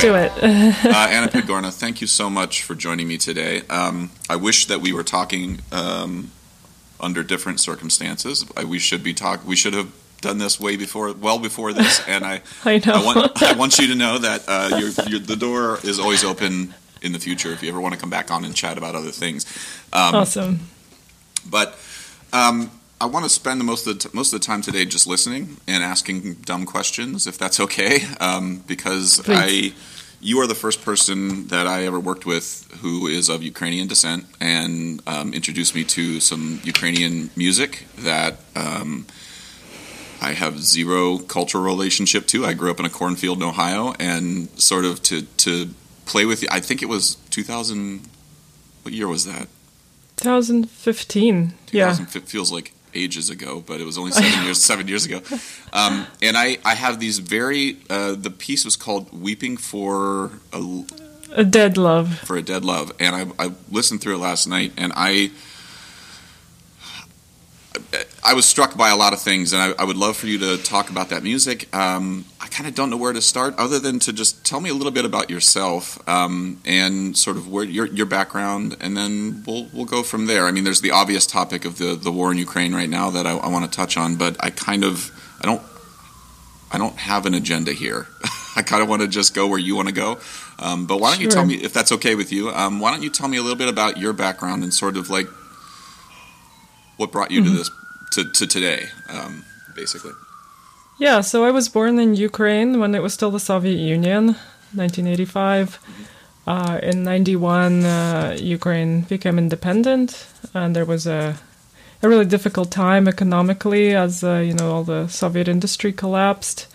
do it. uh, Anna Pidgorna, thank you so much for joining me today. Um, I wish that we were talking um, under different circumstances. I, we should be talk. We should have done this way before, well before this. And I, I know. I want, I want you to know that uh, your, your, the door is always open in the future if you ever want to come back on and chat about other things. Um, awesome. But um, I want to spend the most of the t- most of the time today just listening and asking dumb questions, if that's okay, um, because Please. I. You are the first person that I ever worked with who is of Ukrainian descent and um, introduced me to some Ukrainian music that um, I have zero cultural relationship to. I grew up in a cornfield in Ohio, and sort of to to play with. I think it was 2000. What year was that? 2015. Yeah. 2000 it feels like ages ago, but it was only seven years seven years ago. Um, and I I have these very. Uh, the piece was called "Weeping for a A dead love. for a dead love," and I I listened through it last night, and I. I was struck by a lot of things, and I, I would love for you to talk about that music. Um, I kind of don't know where to start, other than to just tell me a little bit about yourself um, and sort of where your your background, and then we'll we'll go from there. I mean, there's the obvious topic of the the war in Ukraine right now that I, I want to touch on, but I kind of I don't I don't have an agenda here. I kind of want to just go where you want to go. Um, but why don't you tell me if that's okay with you? Um, why don't you tell me a little bit about your background and sort of like what brought you to this to, to today, um, basically. Yeah, so I was born in Ukraine when it was still the Soviet Union, 1985. Uh, in 91, uh, Ukraine became independent, and there was a, a really difficult time economically as, uh, you know, all the Soviet industry collapsed.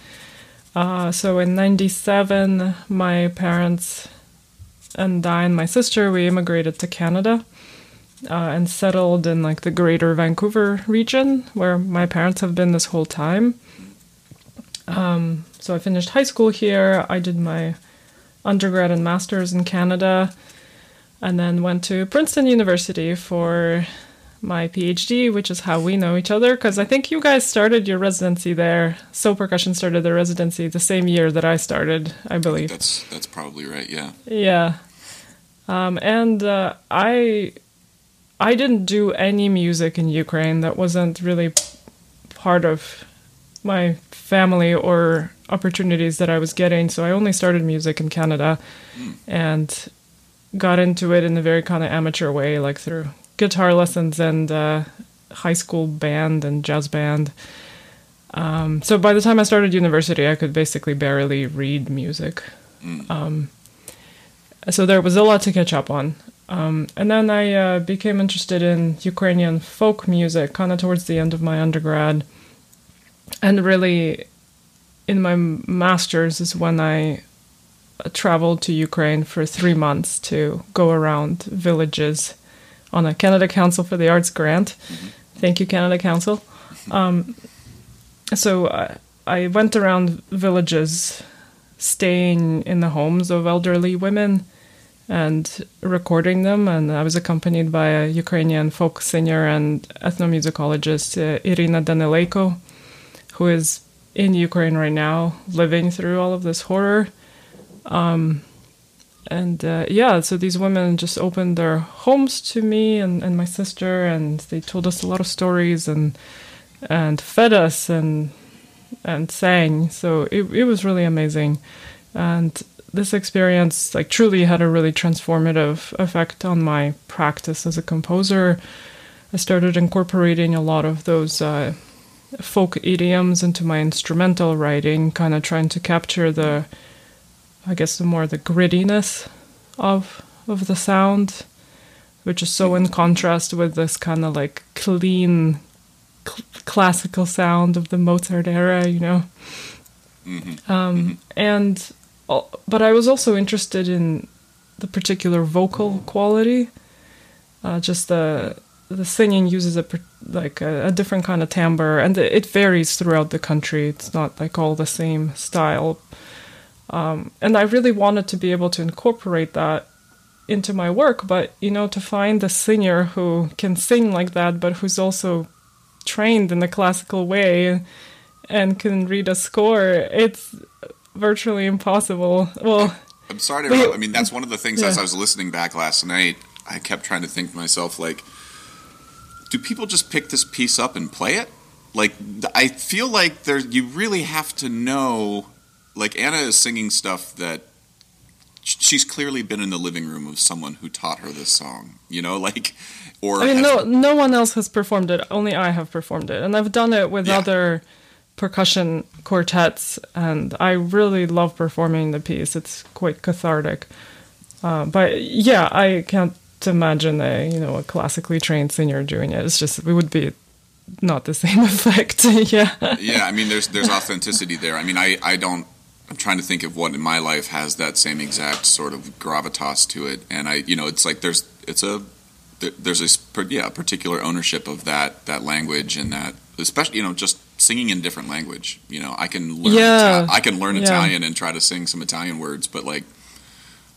Uh, so in 97, my parents and I and my sister, we immigrated to Canada uh, and settled in like the greater Vancouver region where my parents have been this whole time. Um, so I finished high school here. I did my undergrad and master's in Canada, and then went to Princeton University for my PhD, which is how we know each other. Because I think you guys started your residency there. So Percussion started their residency the same year that I started, I believe. That's that's probably right. Yeah. Yeah. Um, and uh, I I didn't do any music in Ukraine. That wasn't really part of my family or opportunities that I was getting. So I only started music in Canada and got into it in a very kind of amateur way, like through guitar lessons and uh, high school band and jazz band. Um, so by the time I started university, I could basically barely read music. Um, so there was a lot to catch up on. Um, and then I uh, became interested in Ukrainian folk music kind of towards the end of my undergrad. And really, in my master's is when I uh, traveled to Ukraine for three months to go around villages on a Canada Council for the Arts grant. Thank you, Canada Council. Um, so I, I went around villages, staying in the homes of elderly women and recording them. And I was accompanied by a Ukrainian folk singer and ethnomusicologist, uh, Irina Danilenko, who is in Ukraine right now, living through all of this horror. Um, and uh, yeah, so these women just opened their homes to me and, and my sister, and they told us a lot of stories and and fed us and and sang. So it it was really amazing, and this experience like truly had a really transformative effect on my practice as a composer. I started incorporating a lot of those uh, folk idioms into my instrumental writing, kind of trying to capture the, I guess, the more the grittiness of of the sound, which is so in contrast with this kind of like clean, cl- classical sound of the Mozart era, you know. Um, and al- but I was also interested in the particular vocal quality, uh, just the the singing uses a like a, a different kind of timbre, and it varies throughout the country. It's not like all the same style. Um, and I really wanted to be able to incorporate that into my work, but you know, to find a singer who can sing like that, but who's also trained in the classical way and can read a score, it's virtually impossible. Well, I'm sorry to But. I mean, that's one of the things as I was listening back last night, I kept trying to think to myself, like, do people just pick this piece up and play it? Like, I feel like there, you really have to know. Like, Anna is singing stuff that she's clearly been in the living room of someone who taught her this song. You know, like, or I mean, has- no, no one else has performed it. Only I have performed it, and I've done it with Yeah. other percussion quartets, and I really love performing the piece. It's quite cathartic. Uh, but yeah, I can't imagine a you know a classically trained singer doing it. It's just it would be not the same effect. yeah. yeah, I mean, there's there's authenticity there. I mean, I I don't. I'm trying to think of what in my life has that same exact sort of gravitas to it, and I, you know, it's like there's it's a there's a yeah particular ownership of that that language and that especially you know just singing in different language. You know, I can learn Yeah. Ita- I can learn Yeah. Italian and try to sing some Italian words, but like.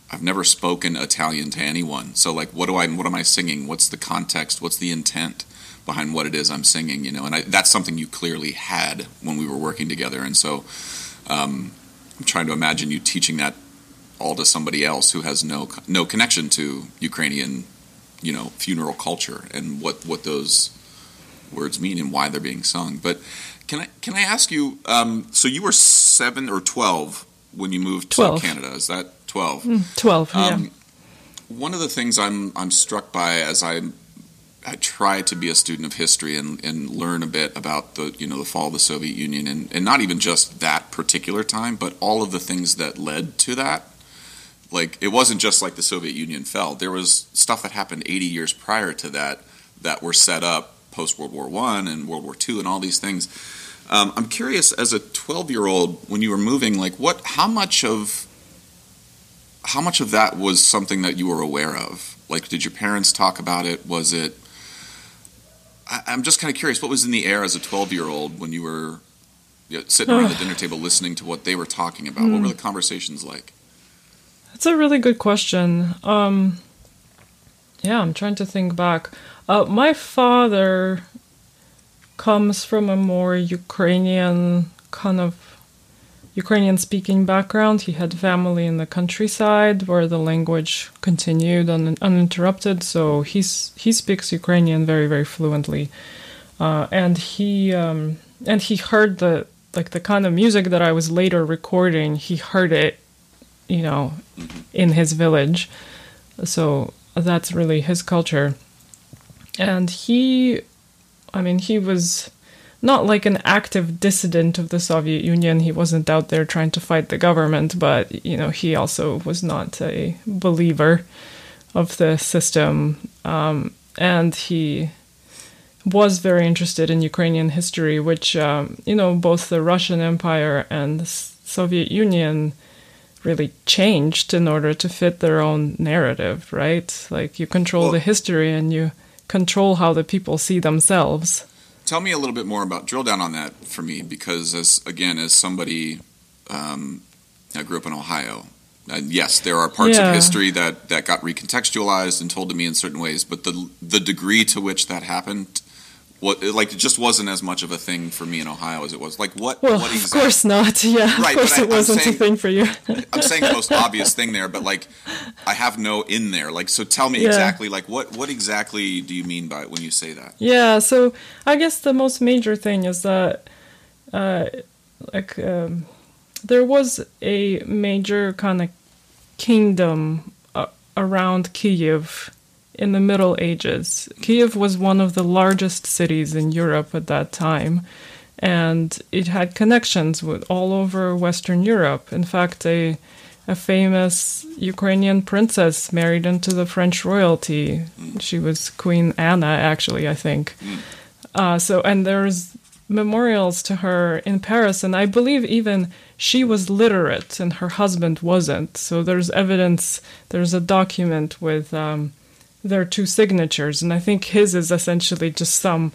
I've never spoken Italian to anyone, so like, what do I? What am I singing? What's the context? What's the intent? behind what it is I'm singing, you know, and I, that's something you clearly had when we were working together, and so um, I'm trying to imagine you teaching that all to somebody else who has no no connection to Ukrainian, you know, funeral culture and what what those words mean and why they're being sung. But can I can I ask you? Um, so you were seven or twelve when you moved to Canada? Is that twelve? Twelve. yeah. Um, one of the things I'm I'm struck by as I I try to be a student of history and, and learn a bit about the you know the fall of the Soviet Union and, and not even just that particular time, but all of the things that led to that. Like it wasn't just like the Soviet Union fell. There was stuff that happened 80 years prior to that that were set up post World War One and World War Two and all these things. Um, I'm curious, as a 12 year old, when you were moving, like what, how much of how much of that was something that you were aware of? Like, did your parents talk about it? Was it? I, I'm just kind of curious. What was in the air as a 12 year old when you were you know, sitting around the dinner table listening to what they were talking about? What were the conversations like? That's a really good question. Um, yeah, I'm trying to think back. Uh, my father comes from a more Ukrainian kind of Ukrainian speaking background. He had family in the countryside where the language continued un- uninterrupted, so he's he speaks Ukrainian very very fluently, uh, and he um, and he heard the like the kind of music that I was later recording. He heard it, you know, in his village, so that's really his culture, and he, I mean, he was not like an active dissident of the Soviet Union. He wasn't out there trying to fight the government, but you know, he also was not a believer of the system, um, and he was very interested in Ukrainian history, which um, you know, both the Russian Empire and the Soviet Union really changed in order to fit their own narrative, right? Like you control Well- the history and you control how the people see themselves. Tell me a little bit more about drill down on that for me, because as again, as somebody, um, I grew up in Ohio. And yes, there are parts Yeah. of history that, that got recontextualized and told to me in certain ways, but the the degree to which that happened, what like it just wasn't as much of a thing for me in Ohio as it was. Like what? Well, what of course not. Yeah, Right, of course but I- it wasn't saying- a thing for you. I'm saying the most obvious thing there, but like I have no in there. Like so, tell me Yeah. exactly like what what exactly do you mean by it when you say that? Yeah, so I guess the most major thing is that, uh, like, um, there was a major kind of kingdom uh, around Kiev in the Middle Ages. Kiev was one of the largest cities in Europe at that time, and it had connections with all over Western Europe. In fact, a a famous Ukrainian princess married into the French royalty. She was Queen Anna, actually, I think. Uh, so, and there's memorials to her in Paris, and I believe even she was literate and her husband wasn't. So there's evidence. There's a document with um, their two signatures, and I think his is essentially just some,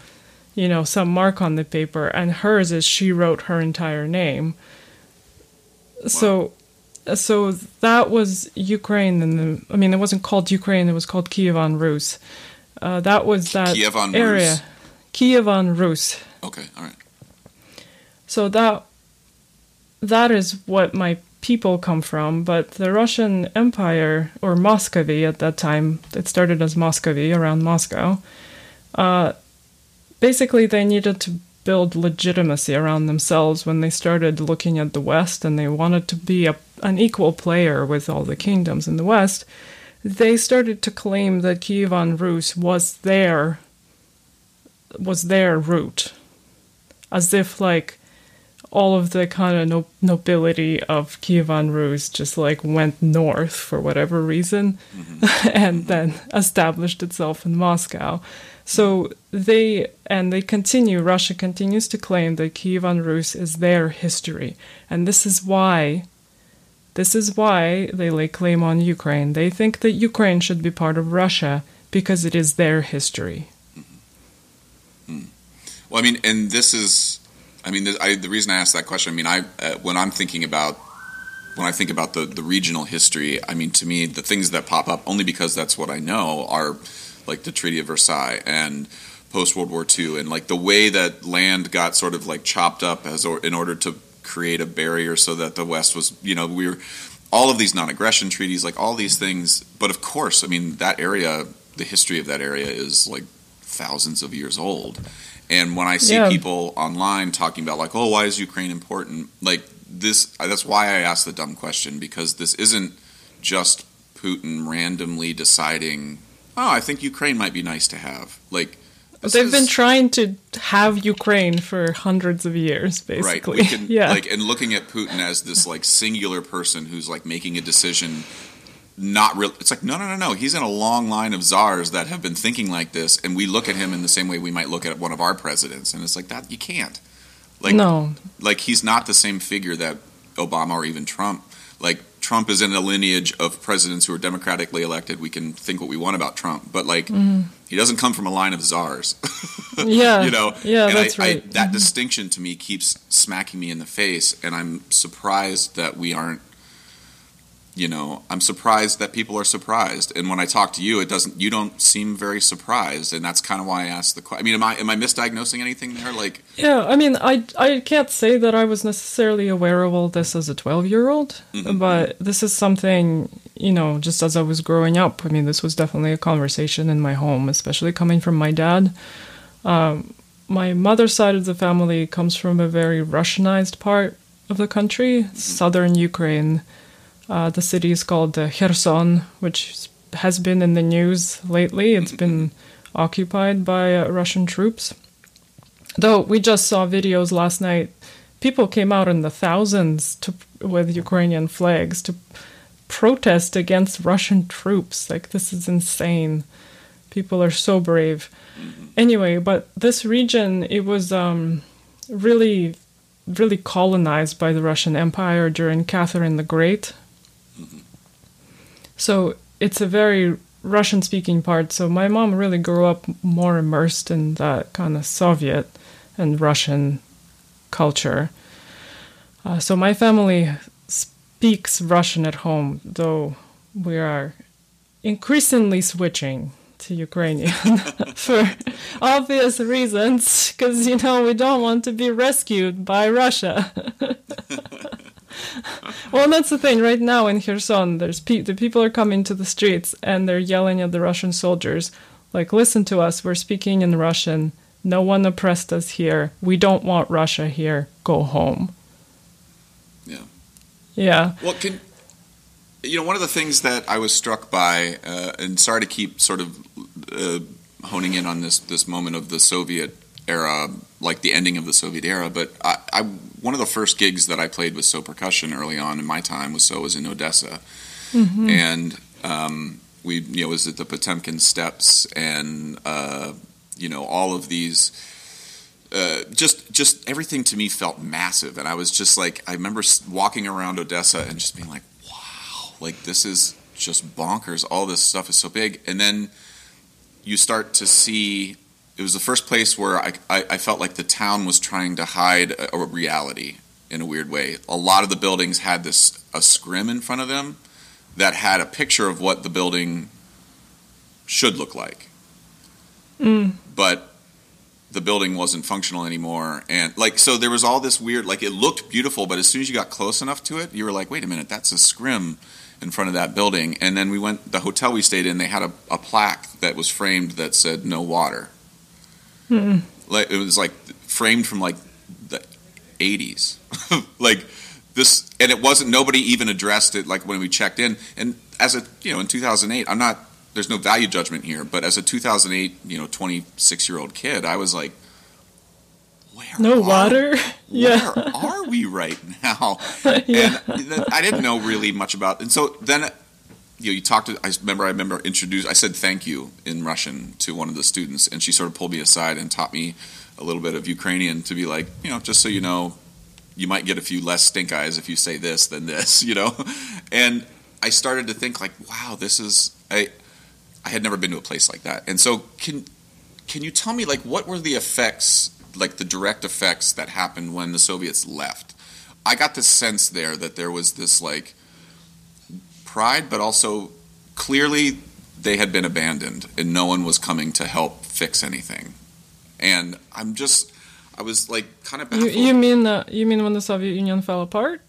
you know, some mark on the paper, and hers is she wrote her entire name. So, so that was Ukraine, and the I mean, it wasn't called Ukraine; it was called Kievan Rus. Uh, that was that Kievan area. Rus? Kievan Rus. Okay, all right. So that that is what my people come from, but the Russian Empire, or Muscovy at that time, it started as Muscovy around Moscow. Uh, basically, they needed to build legitimacy around themselves when they started looking at the West and they wanted to be a, an equal player with all the kingdoms in the West. They started to claim that Kievan Rus was their was their root, as if like all of the kind of no- nobility of Kievan Rus just like went north for whatever reason, mm-hmm. and then established itself in Moscow. So they and they continue. Russia continues to claim that Kievan Rus is their history, and this is why. This is why they lay claim on Ukraine. They think that Ukraine should be part of Russia because it is their history. Mm-hmm. Mm. Well, I mean, and this is, I mean, the, I, the reason I asked that question. I mean, I uh, when I'm thinking about when I think about the the regional history, I mean, to me, the things that pop up only because that's what I know are like the Treaty of Versailles and post World War II, and like the way that land got sort of like chopped up as or, in order to create a barrier so that the West was, you know, we were all of these non-aggression treaties, like all these things. But of course, I mean, that area, the history of that area is like thousands of years old. And when I see yeah. people online talking about like, oh, why is Ukraine important? Like this, that's why I asked the dumb question because this isn't just Putin randomly deciding oh, I think Ukraine might be nice to have. Like they've is, been trying to have Ukraine for hundreds of years, basically. Right. Can, yeah. Like and looking at Putin as this like singular person who's like making a decision. Not real. It's like no, no, no, no. He's in a long line of czars that have been thinking like this, and we look at him in the same way we might look at one of our presidents, and it's like that. You can't. Like no. Like he's not the same figure that Obama or even Trump. Like Trump is in a lineage of presidents who are democratically elected. We can think what we want about Trump, but like mm-hmm. he doesn't come from a line of czars. yeah, you know. Yeah, and that's I, right. I, that mm-hmm. distinction to me keeps smacking me in the face, and I'm surprised that we aren't you know i'm surprised that people are surprised. And when i talk to you it doesn't you don't seem very surprised. And that's kind of why i asked the question i mean am i am i misdiagnosing anything there? Like yeah i mean i i can't say that i was necessarily aware of all this as a 12 year old mm-hmm. but this is something you know just as i was growing up i mean this was definitely a conversation in my home especially coming from my dad. Um, my mother's side of the family comes from a very russianized part of the country mm-hmm. southern ukraine uh, the city is called uh, Kherson, which has been in the news lately. It's been occupied by uh, Russian troops. Though we just saw videos last night, people came out in the thousands to, with Ukrainian flags to protest against Russian troops. Like, this is insane. People are so brave. Anyway, but this region, it was um, really, really colonized by the Russian Empire during Catherine the Great so it's a very Russian speaking part. So my mom really grew up more immersed in that kind of Soviet and Russian culture. Uh, so my family speaks Russian at home, though we are increasingly switching to Ukrainian for obvious reasons, because you know we don't want to be rescued by Russia. well, that's the thing. Right now in Kherson, there's pe- the people are coming to the streets and they're yelling at the Russian soldiers, like, "Listen to us. We're speaking in Russian. No one oppressed us here. We don't want Russia here. Go home." Yeah. Yeah. Well, can you know one of the things that I was struck by, uh, and sorry to keep sort of uh, honing in on this this moment of the Soviet era, like the ending of the Soviet era. But I, I, one of the first gigs that I played with So Percussion early on in my time was So was in Odessa, mm-hmm. and um, we you know was at the Potemkin Steps, and uh, you know all of these. Uh, just, just everything to me felt massive, and I was just like, I remember walking around Odessa and just being like, "Wow, like this is just bonkers. All this stuff is so big." And then you start to see it was the first place where I, I, I, felt like the town was trying to hide a, a, reality in a weird way. A lot of the buildings had this a scrim in front of them that had a picture of what the building should look like. Mm. But the building wasn't functional anymore and like so there was all this weird like it looked beautiful but as soon as you got close enough to it you were like wait a minute that's a scrim in front of that building and then we went the hotel we stayed in they had a, a plaque that was framed that said no water Mm-mm. like it was like framed from like the 80s like this and it wasn't nobody even addressed it like when we checked in and as a you know in 2008 i'm not there's no value judgment here but as a 2008 you know 26 year old kid i was like where No are- water. yeah. where are we right now yeah. and i didn't know really much about and so then you know, you talked to, I remember, I remember introduced, I said thank you in Russian to one of the students, and she sort of pulled me aside and taught me a little bit of Ukrainian to be like, you know, just so you know, you might get a few less stink eyes if you say this than this, you know? And I started to think like, wow, this is, I, I had never been to a place like that. And so can, can you tell me like, what were the effects, like the direct effects that happened when the Soviets left? I got the sense there that there was this like, pride, but also clearly they had been abandoned and no one was coming to help fix anything. And I'm just, I was like kind of You, baffled. you mean uh, you mean when the Soviet Union fell apart?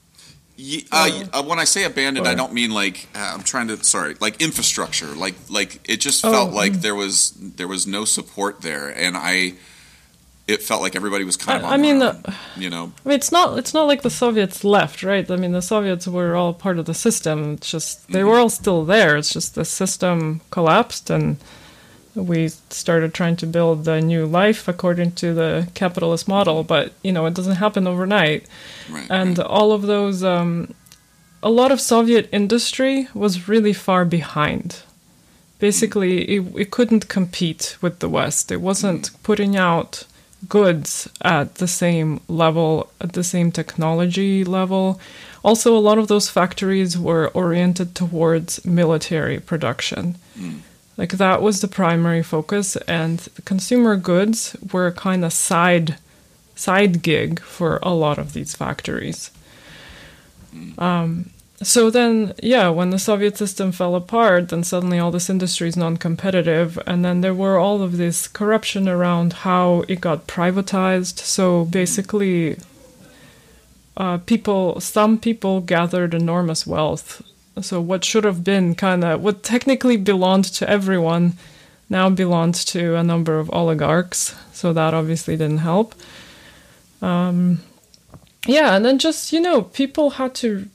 Ye- uh, uh, when I say abandoned, I don't mean like uh, I'm trying to. Sorry, like infrastructure. Like like it just Oh, felt like mm. there was there was no support there, and I. It felt like everybody was kind of. I- I mean, the- you know. I mean, it's not it's not like the Soviets left, right? I mean, the Soviets were all part of the system. It's just they mm-hmm. were all still there. It's just the system collapsed, and we started trying to build a new life according to the capitalist model. Mm-hmm. But you know, it doesn't happen overnight. Right. and right. all of those um, a lot of soviet industry was really far behind basically mm-hmm. it, it couldn't compete with the west it wasn't putting out goods at the same level at the same technology level. Also a lot of those factories were oriented towards military production. Like that was the primary focus and the consumer goods were a kind of side side gig for a lot of these factories. Um, so then, yeah, when the Soviet system fell apart, then suddenly all this industry is non-competitive, and then there were all of this corruption around how it got privatized. So basically, uh, people, some people gathered enormous wealth. So what should have been kind of what technically belonged to everyone now belonged to a number of oligarchs. So that obviously didn't help. Um, yeah, and then just you know, people had to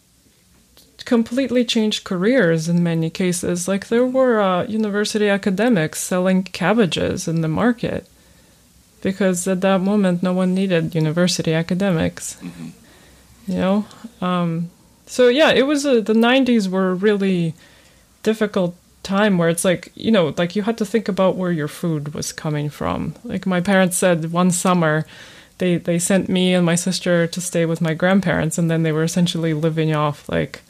completely changed careers in many cases. Like there were uh, university academics selling cabbages in the market because at that moment no one needed university academics. You know, um, so yeah, it was a, the '90s were a really difficult time where it's like you know, like you had to think about where your food was coming from. Like my parents said one summer they they sent me and my sister to stay with my grandparents and then they were essentially living off like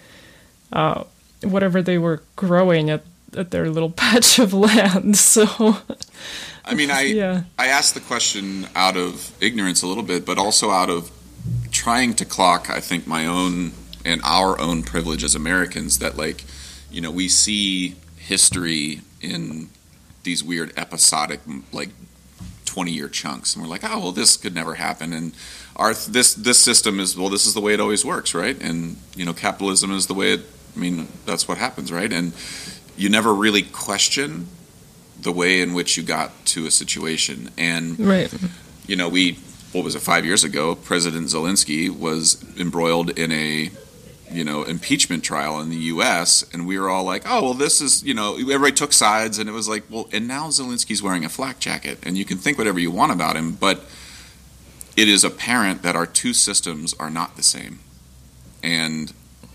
uh, whatever they were growing at, at their little patch of land so I mean, I yeah I asked the question out of ignorance a little bit, but also out of trying to clock, I think, my own and our own privilege as Americans that, like, you know, we see history in these weird episodic, like, 20 year chunks. And we're like, oh, well, this could never happen. And our this this system is, well, this is the way it always works, right? And, you know, capitalism is the way it, I mean, that's what happens, right? And you never really question the way in which you got to a situation. And right you know, we what was it five years ago? President Zelensky was embroiled in a you know impeachment trial in the U.S. and we were all like, oh well, this is you know everybody took sides and it was like, well, and now Zelensky's wearing a flak jacket and you can think whatever you want about him, but it is apparent that our two systems are not the same, and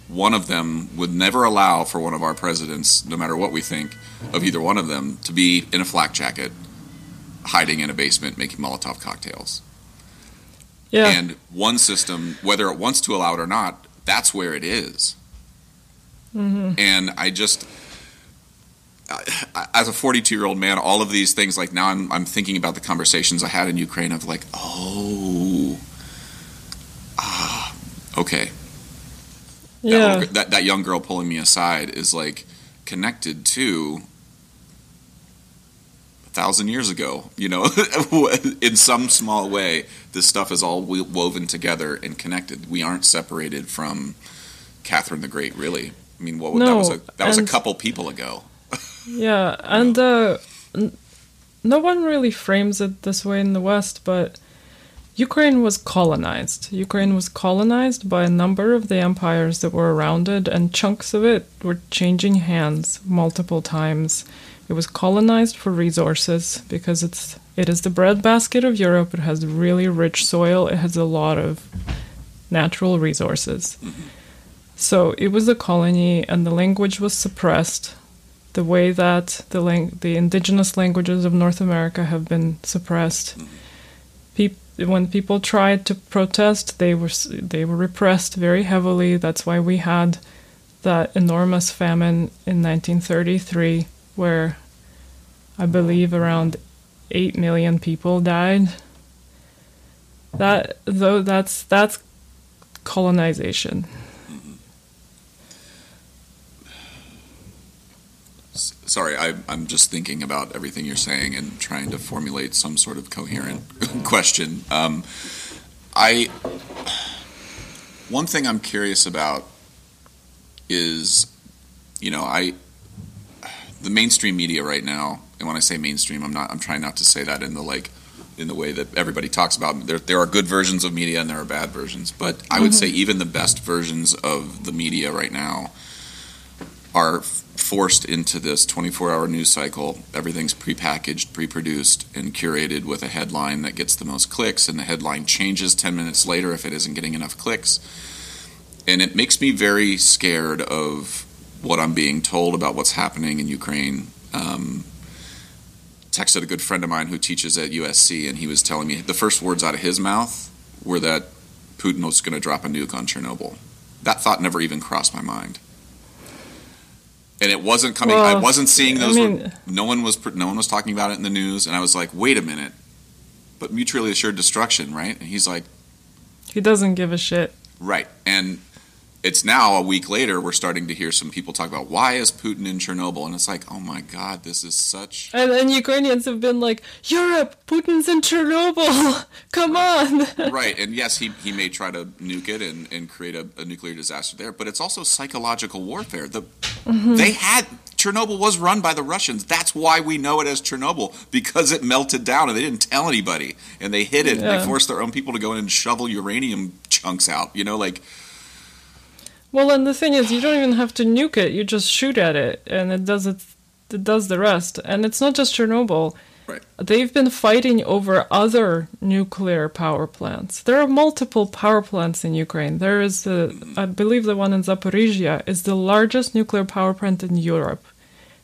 one of them would never allow for one of our presidents, no matter what we think of either one of them, to be in a flak jacket hiding in a basement making Molotov cocktails. yeah And one system, whether it wants to allow it or not, that's where it is. And I just, I- as a 42 year old man, all of these things, like now I'm, I'm thinking about the conversations I had in Ukraine of like, oh, ah, okay. That, yeah little that, that young girl pulling me aside is like connected to a thousand years ago. You know, in some small way, this stuff is all woven together and connected. We aren't separated from Catherine the Great, really. I mean, what, No, that was a that was a couple people ago. Yeah, and uh, no one really frames it this way in the West, but Ukraine was colonized. Ukraine was colonized by a number of the empires that were around it, and chunks of it were changing hands multiple times. It was colonized for resources because it's it is the breadbasket of Europe. It has really rich soil. It has a lot of natural resources. So it was a colony, and the language was suppressed the way that the lang- the indigenous languages of North America have been suppressed. When people tried to protest, they were they were repressed very heavily. That's why we had that enormous famine in 1933, where I believe around eight million people died. That though that's that's colonization. Sorry, I, I'm just thinking about everything you're saying and trying to formulate some sort of coherent question. Um, I one thing I'm curious about is, you know, I the mainstream media right now, and when I say mainstream, I'm not I'm trying not to say that in the like in the way that everybody talks about. There there are good versions of media and there are bad versions, but I would say even the best versions of the media right now are forced into this 24-hour news cycle. Everything's prepackaged, pre-produced, and curated with a headline that gets the most clicks, and the headline changes 10 minutes later if it isn't getting enough clicks. And it makes me very scared of what I'm being told about what's happening in Ukraine. Um, texted a good friend of mine who teaches at USC, and he was telling me the first words out of his mouth were that Putin was going to drop a nuke on Chernobyl. That thought never even crossed my mind. And it wasn't coming. I wasn't seeing I those. were- no one was. No one was talking about it in the news, and I was like, "Wait a minute!" But mutually assured destruction, right? And he's like, He doesn't give a shit. Right. And it's now a week later, we're starting to hear some people talk about why is Putin in Chernobyl? And it's like, oh my God, this is such. And, and Ukrainians have been like, Europe, Putin's in Chernobyl. Come on. right. And yes, he, he may try to nuke it and, and create a, a nuclear disaster there, but it's also psychological warfare. The, mm-hmm. They had. Chernobyl was run by the Russians. That's why we know it as Chernobyl because it melted down and they didn't tell anybody and they hid it and they forced their own people to go in and shovel uranium chunks out. You know, like Well, and the thing is, you don't even have to nuke it. You just shoot at it, and it does it. It does the rest. And it's not just Chernobyl. Right. They've been fighting over other nuclear power plants. There are multiple power plants in Ukraine. There is, the, I believe, the one in Zaporizhia is the largest nuclear power plant in Europe.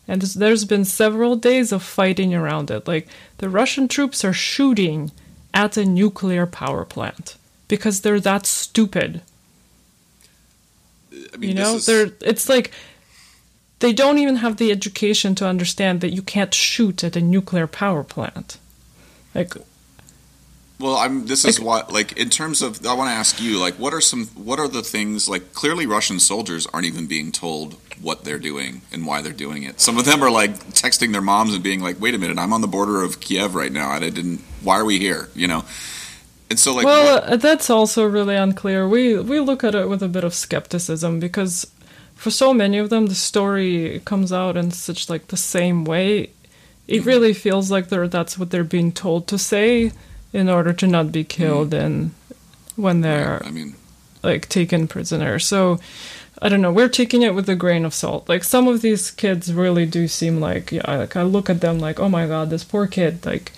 And there's been several days of fighting around it. Like the Russian troops are shooting at a nuclear power plant because they're that stupid. I mean, you know, is- they're it's like they don't even have the education to understand that you can't shoot at a nuclear power plant. Like Well, I'm. This is what, like, in terms of, I want to ask you, like, what are some, what are the things, like, clearly Russian soldiers aren't even being told what they're doing and why they're doing it. Some of them are like texting their moms and being like, "Wait a minute, I'm on the border of Kiev right now. And I didn't. Why are we here?" You know. And so, like, well, what- uh, that's also really unclear. We we look at it with a bit of skepticism because for so many of them, the story comes out in such like the same way. It really feels like they're that's what they're being told to say in order to not be killed and when they're I mean, like taken prisoner. So I don't know. We're taking it with a grain of salt. Like some of these kids really do seem like yeah. Like I look at them like oh my god, this poor kid. Like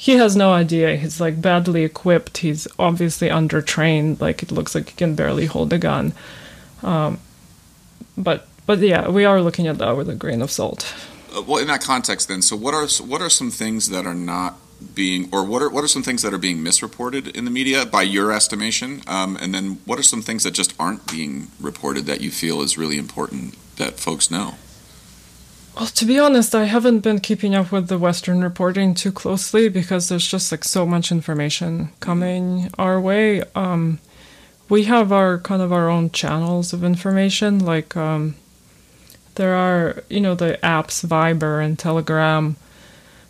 he has no idea. He's like badly equipped. He's obviously undertrained. Like it looks like he can barely hold a gun. Um, but but yeah, we are looking at that with a grain of salt. uh, well, in that context, then, so what are what are some things that are not being, or what are what are some things that are being misreported in the media by your estimation? Um, and then, what are some things that just aren't being reported that you feel is really important that folks know? Well, to be honest, I haven't been keeping up with the Western reporting too closely because there's just like so much information coming our way. Um, we have our kind of our own channels of information. Like um, there are, you know, the apps Viber and Telegram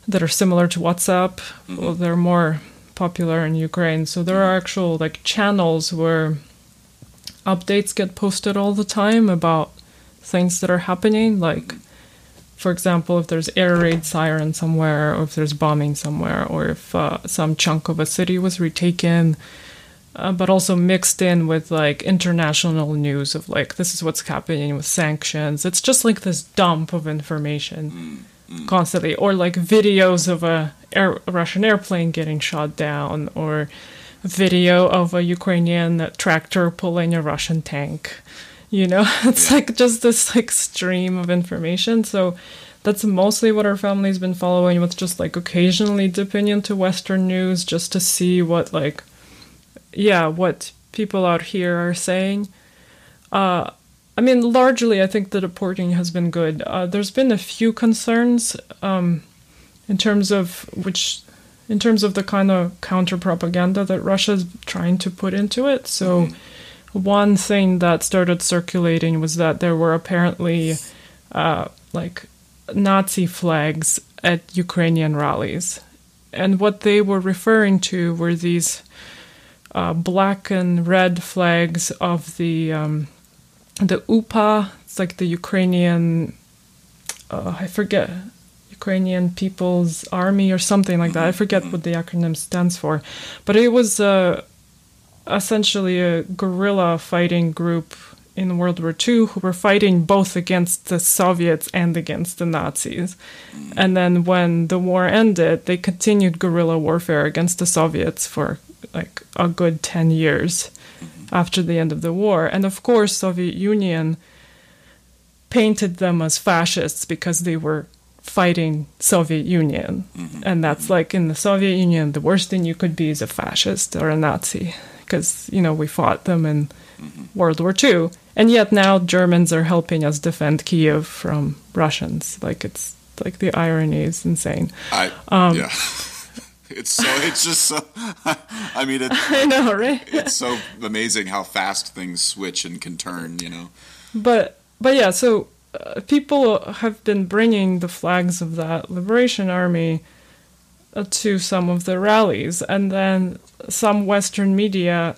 that are similar to WhatsApp. Well, they're more popular in Ukraine. So there are actual like channels where updates get posted all the time about things that are happening. Like, for example, if there's air raid siren somewhere, or if there's bombing somewhere, or if uh, some chunk of a city was retaken. Uh, but also mixed in with like international news of like this is what's happening with sanctions. It's just like this dump of information constantly, or like videos of a, air, a Russian airplane getting shot down, or video of a Ukrainian tractor pulling a Russian tank. You know, it's like just this like stream of information. So that's mostly what our family's been following, with just like occasionally dipping into Western news just to see what like yeah, what people out here are saying. Uh, I mean, largely, I think the reporting has been good. Uh, there's been a few concerns um, in terms of which, in terms of the kind of counter propaganda that Russia's trying to put into it. So, one thing that started circulating was that there were apparently uh, like Nazi flags at Ukrainian rallies, and what they were referring to were these uh, black and red flags of the um, the UPA. It's like the Ukrainian. Uh, I forget Ukrainian People's Army or something like that. I forget what the acronym stands for, but it was uh, essentially a guerrilla fighting group in World War II who were fighting both against the Soviets and against the Nazis. And then when the war ended, they continued guerrilla warfare against the Soviets for like a good 10 years after the end of the war. And of course, Soviet Union painted them as fascists because they were fighting Soviet Union. Mm-hmm. And that's like in the Soviet Union, the worst thing you could be is a fascist or a Nazi because, you know, we fought them in World War II. And yet now Germans are helping us defend Kiev from Russians. Like it's like the irony is insane. I Um, yeah. It's so it's just so I mean it, I know, right? it's so amazing how fast things switch and can turn, you know. But but yeah, so uh, people have been bringing the flags of that liberation army to some of the rallies, and then some Western media,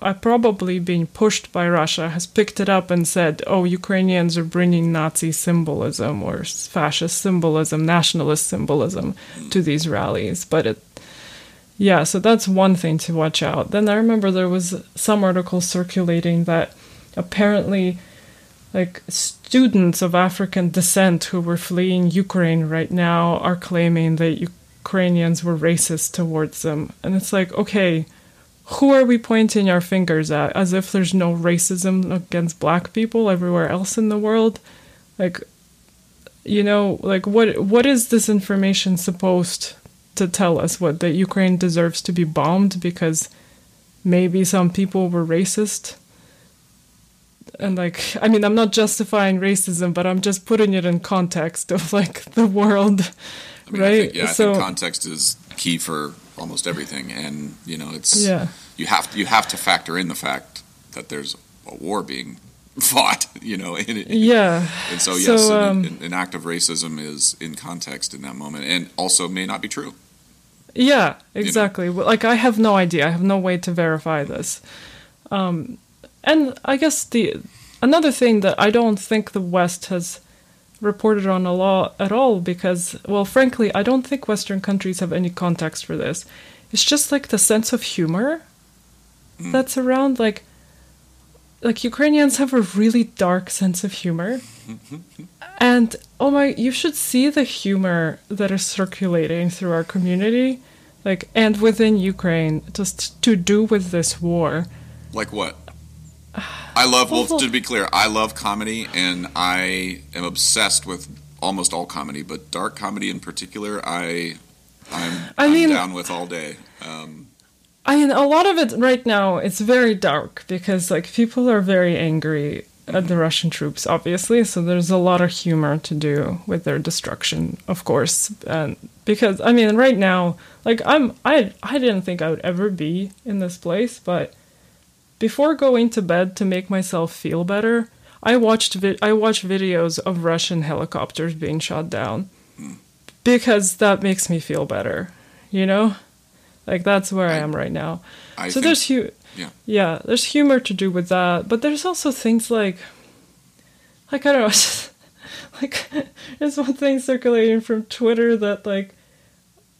uh, probably being pushed by Russia, has picked it up and said, "Oh, Ukrainians are bringing Nazi symbolism or fascist symbolism, nationalist symbolism to these rallies." But it yeah, so that's one thing to watch out. Then I remember there was some article circulating that apparently like students of African descent who were fleeing Ukraine right now are claiming that Ukrainians were racist towards them. And it's like, okay, who are we pointing our fingers at as if there's no racism against black people everywhere else in the world? Like you know, like what what is this information supposed to tell us what that Ukraine deserves to be bombed because maybe some people were racist? and like i mean i'm not justifying racism but i'm just putting it in context of like the world I mean, right I think, yeah, I so think context is key for almost everything, and you know, it's yeah. you have you have to factor in the fact that there's a war being fought, you know, yeah. And so, yes, So, an, um, an, an act of racism is in context in that moment, and also may not be true. yeah exactly. Well, like i have no idea. I have no way to verify this. Um and i guess the another thing that i don't think the west has reported on a lot at all because well frankly i don't think western countries have any context for this. It's just like the sense of humor hmm. that's around like like ukrainians have a really dark sense of humor. And oh my you should see the humor that is circulating through our community like and within ukraine just to do with this war. Like what? I love. Well, to be clear, I love comedy, and I am obsessed with almost all comedy, but dark comedy in particular, I, I'm, I I'm mean- down with all day. Um, I mean, a lot of it right now it's very dark because like people are very angry at the Russian troops, obviously. So there's a lot of humor to do with their destruction, of course. And because I mean, right now, like I'm, I, I didn't think I would ever be in this place, but before going to bed to make myself feel better, I watched vi- I watched videos of Russian helicopters being shot down because that makes me feel better. You know, like that's where I, I am right now. I so there's hu- yeah. yeah, there's humor to do with that, but there's also things like, like I don't know, like there's one thing circulating from Twitter that like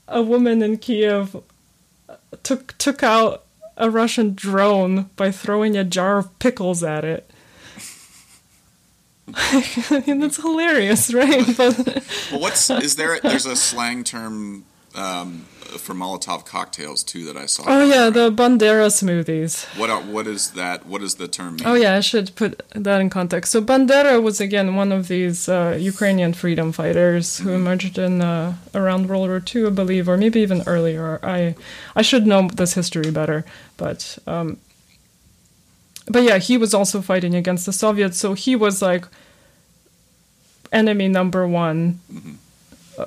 a woman in Kiev took took out a Russian drone by throwing a jar of pickles at it. I mean, that's hilarious, right? But well, what's is there? There's a slang term um, for Molotov cocktails too that I saw. Oh yeah, the Bandera smoothies. What are, what is that? What does the term mean? Oh yeah, I should put that in context. So Bandera was again one of these uh, Ukrainian freedom fighters who mm-hmm. emerged in uh, around World War II, I believe, or maybe even earlier. I I should know this history better, but um, but yeah, he was also fighting against the Soviets, so he was like enemy number one. Mm-hmm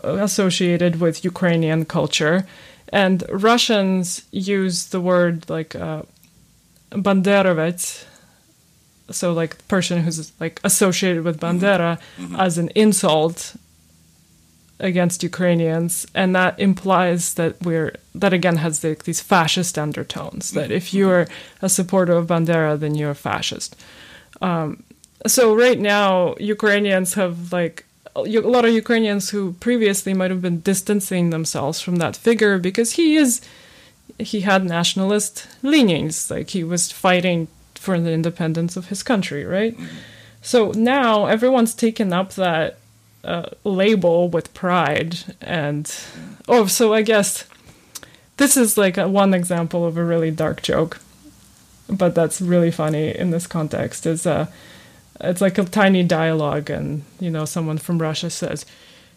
associated with Ukrainian culture. And Russians use the word like uh, banderovets, so like person who's like associated with mm-hmm. Bandera, mm-hmm. as an insult against Ukrainians, and that implies that we're that again has the, these fascist undertones. That if mm-hmm. you're a supporter of Bandera, then you're a fascist. Um, so right now, Ukrainians have like a lot of Ukrainians who previously might have been distancing themselves from that figure because he is he had nationalist leanings like he was fighting for the independence of his country right? So now everyone's taken up that uh, label with pride and oh so i guess this is like a, one example of a really dark joke but that's really funny in this context is uh it's like a tiny dialogue and you know someone from russia says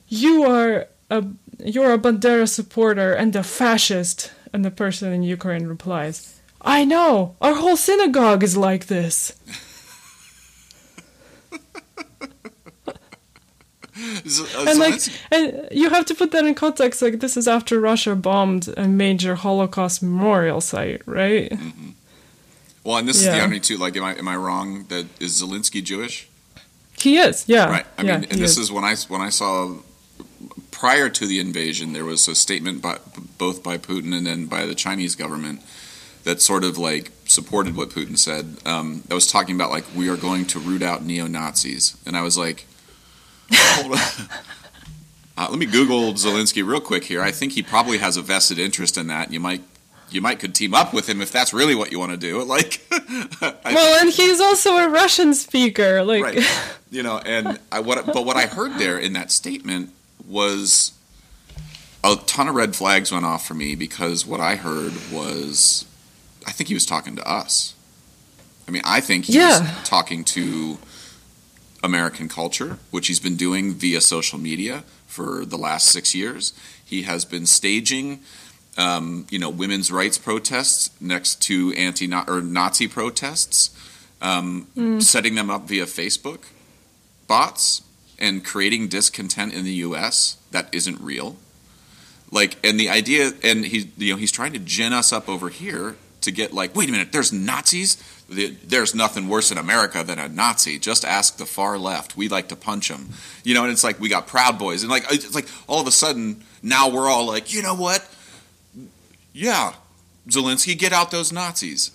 you are a you're a bandera supporter and a fascist. And the person in ukraine replies i know. Our whole synagogue is like this. And like and you have to put that in context like this is after russia bombed a major holocaust memorial site right? Mm-hmm. Well, and this yeah. is the irony too. Like, am I am I wrong? That is Zelensky Jewish? He is. Yeah. Right. I yeah, mean, and this is. is when I when I saw prior to the invasion, there was a statement by both by Putin and then by the Chinese government that sort of like supported what Putin said. Um, that was talking about like we are going to root out neo Nazis, and I was like, hold on. Uh, let me Google Zelensky real quick here. I think he probably has a vested interest in that. You might you might could team up with him if that's really what you want to do. Like, well, and he's also a Russian speaker, like, right. you know. And I what, but what I heard there in that statement was a ton of red flags went off for me because what I heard was, I think he was talking to us. I mean, I think he's yeah. talking to American culture, which he's been doing via social media for the last six years. He has been staging um, you know, women's rights protests next to anti or Nazi protests, um, mm. setting them up via Facebook bots and creating discontent in the U.S. that isn't real. Like, and the idea, and he's you know he's trying to gin us up over here to get like, wait a minute, there's Nazis. There's nothing worse in America than a Nazi. Just ask the far left. We like to punch them, you know. And it's like we got Proud Boys, and like it's like all of a sudden now we're all like, you know what? Yeah, Zelensky, get out those Nazis.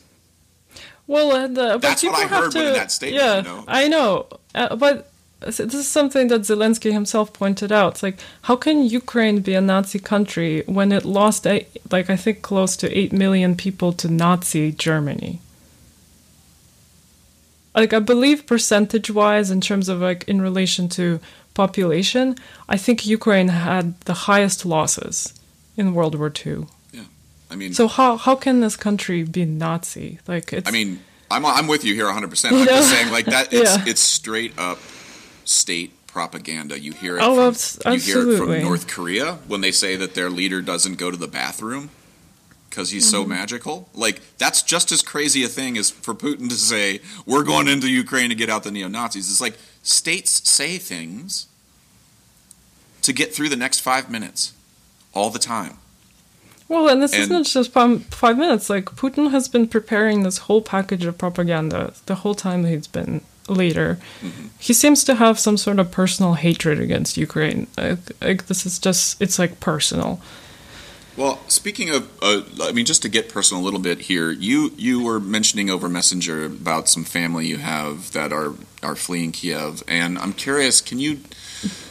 Well, uh, but that's what I heard to, in that statement. Yeah, you know? I know, uh, but this is something that Zelensky himself pointed out. It's like, how can Ukraine be a Nazi country when it lost, eight, like I think, close to eight million people to Nazi Germany? Like I believe percentage-wise, in terms of like in relation to population, I think Ukraine had the highest losses in World War II. I mean, so how how can this country be Nazi? Like, it's, I mean, I'm I'm with you here 100. percent I'm just saying like that. It's yeah. it's straight up state propaganda. You hear it. Oh, from, you hear it from North Korea when they say that their leader doesn't go to the bathroom because he's mm-hmm. so magical. Like that's just as crazy a thing as for Putin to say we're going into Ukraine to get out the neo Nazis. It's like states say things to get through the next five minutes all the time. Well, and this and, isn't just five minutes. Like Putin has been preparing this whole package of propaganda the whole time he's been leader. He seems to have some sort of personal hatred against Ukraine. Like, like this is just it's like personal. Well, speaking of, uh, I mean, just to get personal a little bit here, you you were mentioning over Messenger about some family you have that are are fleeing Kiev, and I'm curious, can you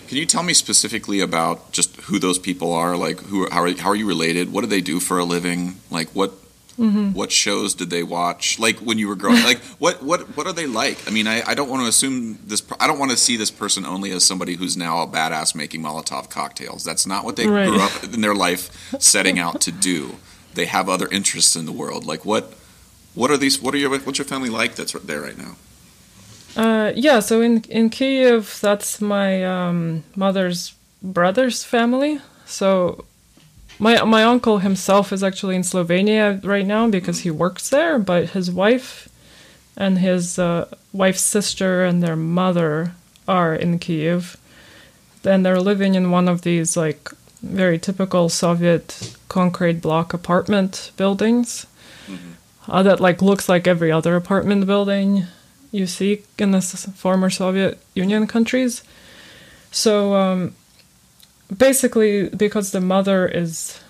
can you tell me specifically about just who those people are? Like, who how are, how are you related? What do they do for a living? Like, what mm-hmm. what shows did they watch? Like when you were growing, like what what what are they like? I mean, I, I don't want to assume this. I don't want to see this person only as somebody who's now a badass making Molotov cocktails. That's not what they Right. grew up in their life setting out to do. They have other interests in the world. Like what what are these? What are your what's your family like that's there right now? Uh, yeah, so in in Kiev, that's my um, mother's brother's family. So my my uncle himself is actually in Slovenia right now because he works there, but his wife and his uh, wife's sister and their mother are in Kiev. And they're living in one of these like very typical Soviet concrete block apartment buildings uh, that like looks like every other apartment building you see in the former Soviet Union countries. So um, basically, because the mother is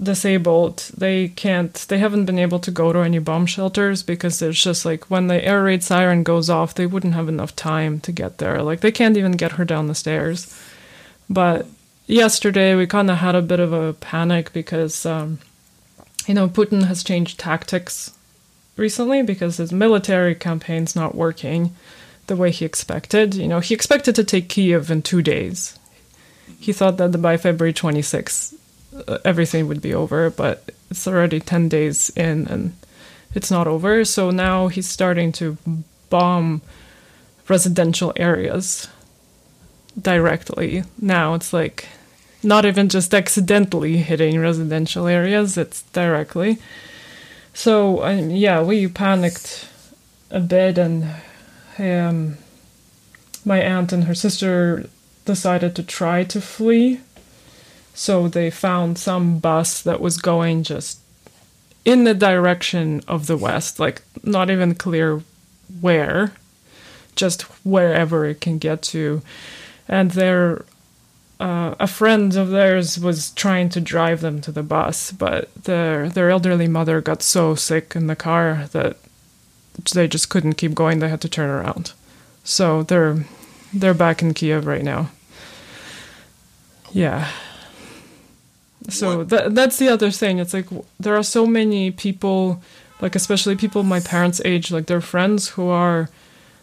disabled, they can't. They haven't been able to go to any bomb shelters because it's just like when the air raid siren goes off, they wouldn't have enough time to get there. Like they can't even get her down the stairs. But yesterday we kind of had a bit of a panic because. Um, you know, Putin has changed tactics recently because his military campaign's not working the way he expected. You know, he expected to take Kiev in two days. He thought that by February 26th, uh, everything would be over, but it's already 10 days in and it's not over. So now he's starting to bomb residential areas directly. Now it's like not even just accidentally hitting residential areas, it's directly. So um, yeah, we panicked a bit, and um, my aunt and her sister decided to try to flee. So they found some bus that was going just in the direction of the west, like not even clear where, just wherever it can get to. And their uh, a friend of theirs was trying to drive them to the bus, but their their elderly mother got so sick in the car that they just couldn't keep going. They had to turn around. So they're they're back in Kiev right now. Yeah. So that that's the other thing. It's like there are so many people, like especially people my parents' age, like their friends who are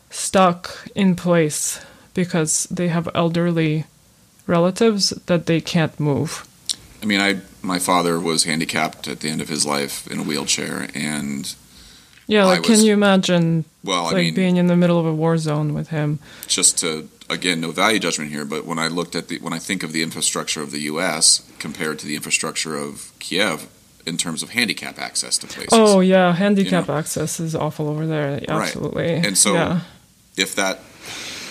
stuck in place because they have elderly relatives that they can't move. I mean, I my father was handicapped at the end of his life in a wheelchair, and Yeah, like was- can you imagine well, I like mean, being in the middle of a war zone with him? just to again, no value judgment here, but when I looked at the when I think of the infrastructure of the U.S. compared to the infrastructure of Kiev in terms of handicap access to places, Oh yeah, handicap know? access is awful over there. Right. Absolutely. And so- yeah. if that,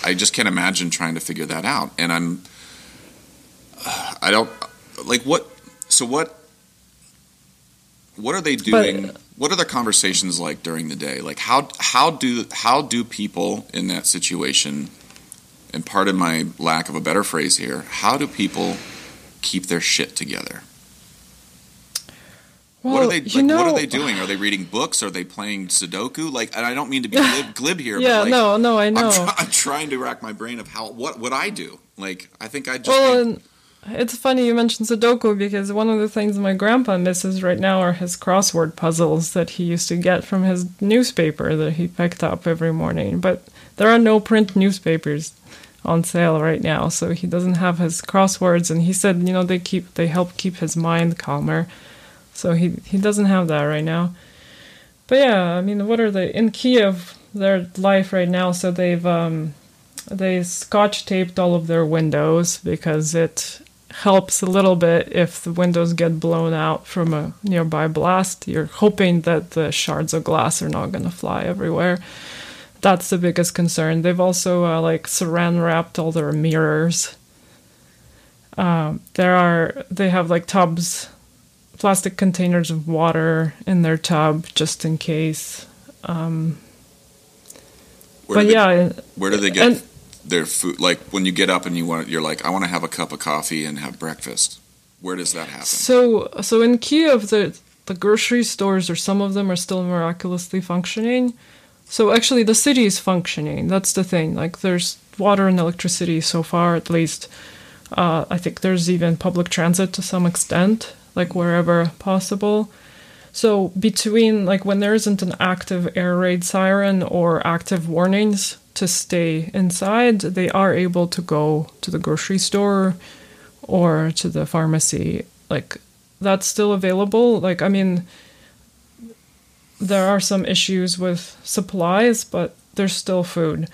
I just can't imagine trying to figure that out, and I'm, I don't like what. So what? What are they doing? what are their conversations like during the day? Like how how do how do people in that situation? And pardon my lack of a better phrase here. How do people keep their shit together? Well, what are they? you know, what are they doing? Are they reading books? Are they playing Sudoku? Like, and I don't mean to be glib, glib here. Yeah, but like, no, no, I know. I'm, try- I'm trying to rack my brain of how what would I do? Like, I think I just Well, it's funny you mentioned Sudoku because one of the things my grandpa misses right now are his crossword puzzles that he used to get from his newspaper that he picked up every morning. But there are no print newspapers on sale right now, so he doesn't have his crosswords. And he said, you know, they keep they help keep his mind calmer. So he he doesn't have that right now. But yeah, I mean, what are they in Kiev? Their life right now, so they've um, they scotch taped all of their windows because it helps a little bit if the windows get blown out from a nearby blast. You're hoping that the shards of glass are not going to fly everywhere. That's the biggest concern. They've also uh, like saran wrapped all their mirrors. Um, there are they have like tubs, plastic containers of water in their tub just in case. Um, Where but do they, yeah, where do they get and- their food? Like when you get up and you want, you're like, I want to have a cup of coffee and have breakfast. Where does that happen? So, so in Kiev, the the grocery stores, or some of them, are still miraculously functioning. So actually, the city is functioning. That's the thing. Like, there's water and electricity so far, at least. Uh, I think there's even public transit to some extent, like wherever possible. So between like when there isn't an active air raid siren or active warnings to stay inside, they are able to go to the grocery store or to the pharmacy. Like that's still available. Like I mean there are some issues with supplies, but there's still food.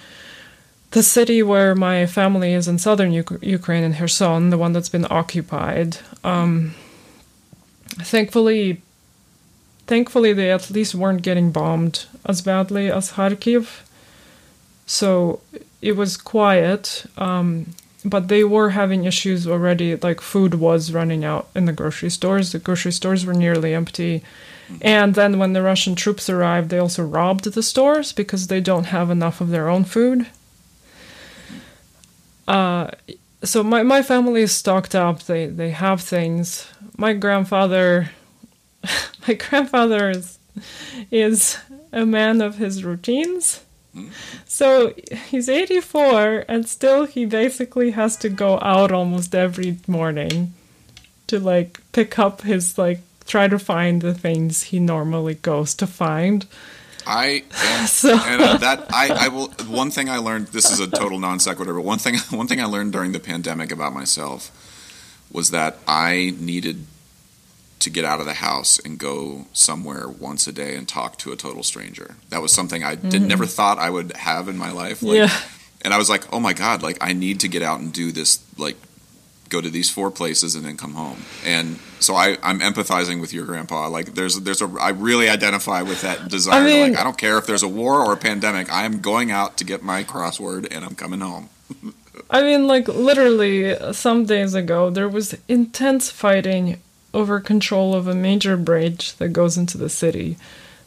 The city where my family is in southern Uk- Ukraine, in Kherson, the one that's been occupied, um, thankfully, thankfully they at least weren't getting bombed as badly as Kharkiv. So it was quiet, um, but they were having issues already. Like food was running out in the grocery stores. The grocery stores were nearly empty. And then when the Russian troops arrived, they also robbed the stores because they don't have enough of their own food. Uh, so my, my family is stocked up. They they have things. My grandfather, my grandfather is is a man of his routines. So he's 84 and still he basically has to go out almost every morning to like pick up his like try to find the things he normally goes to find. I and, So- and uh, that I, I will. One thing I learned. This is a total non sequitur, but one thing one thing I learned during the pandemic about myself was that I needed to get out of the house and go somewhere once a day and talk to a total stranger. That was something I did mm-hmm. never thought I would have in my life. Like, Yeah. And I was like, oh my god, like I need to get out and do this. Like go to these four places and then come home. And so I, I'm empathizing with your grandpa. Like there's there's a I really identify with that desire. to, mean- like I don't care if there's a war or a pandemic. I am going out to get my crossword and I'm coming home. I mean, like, literally, some days ago, there was intense fighting over control of a major bridge that goes into the city,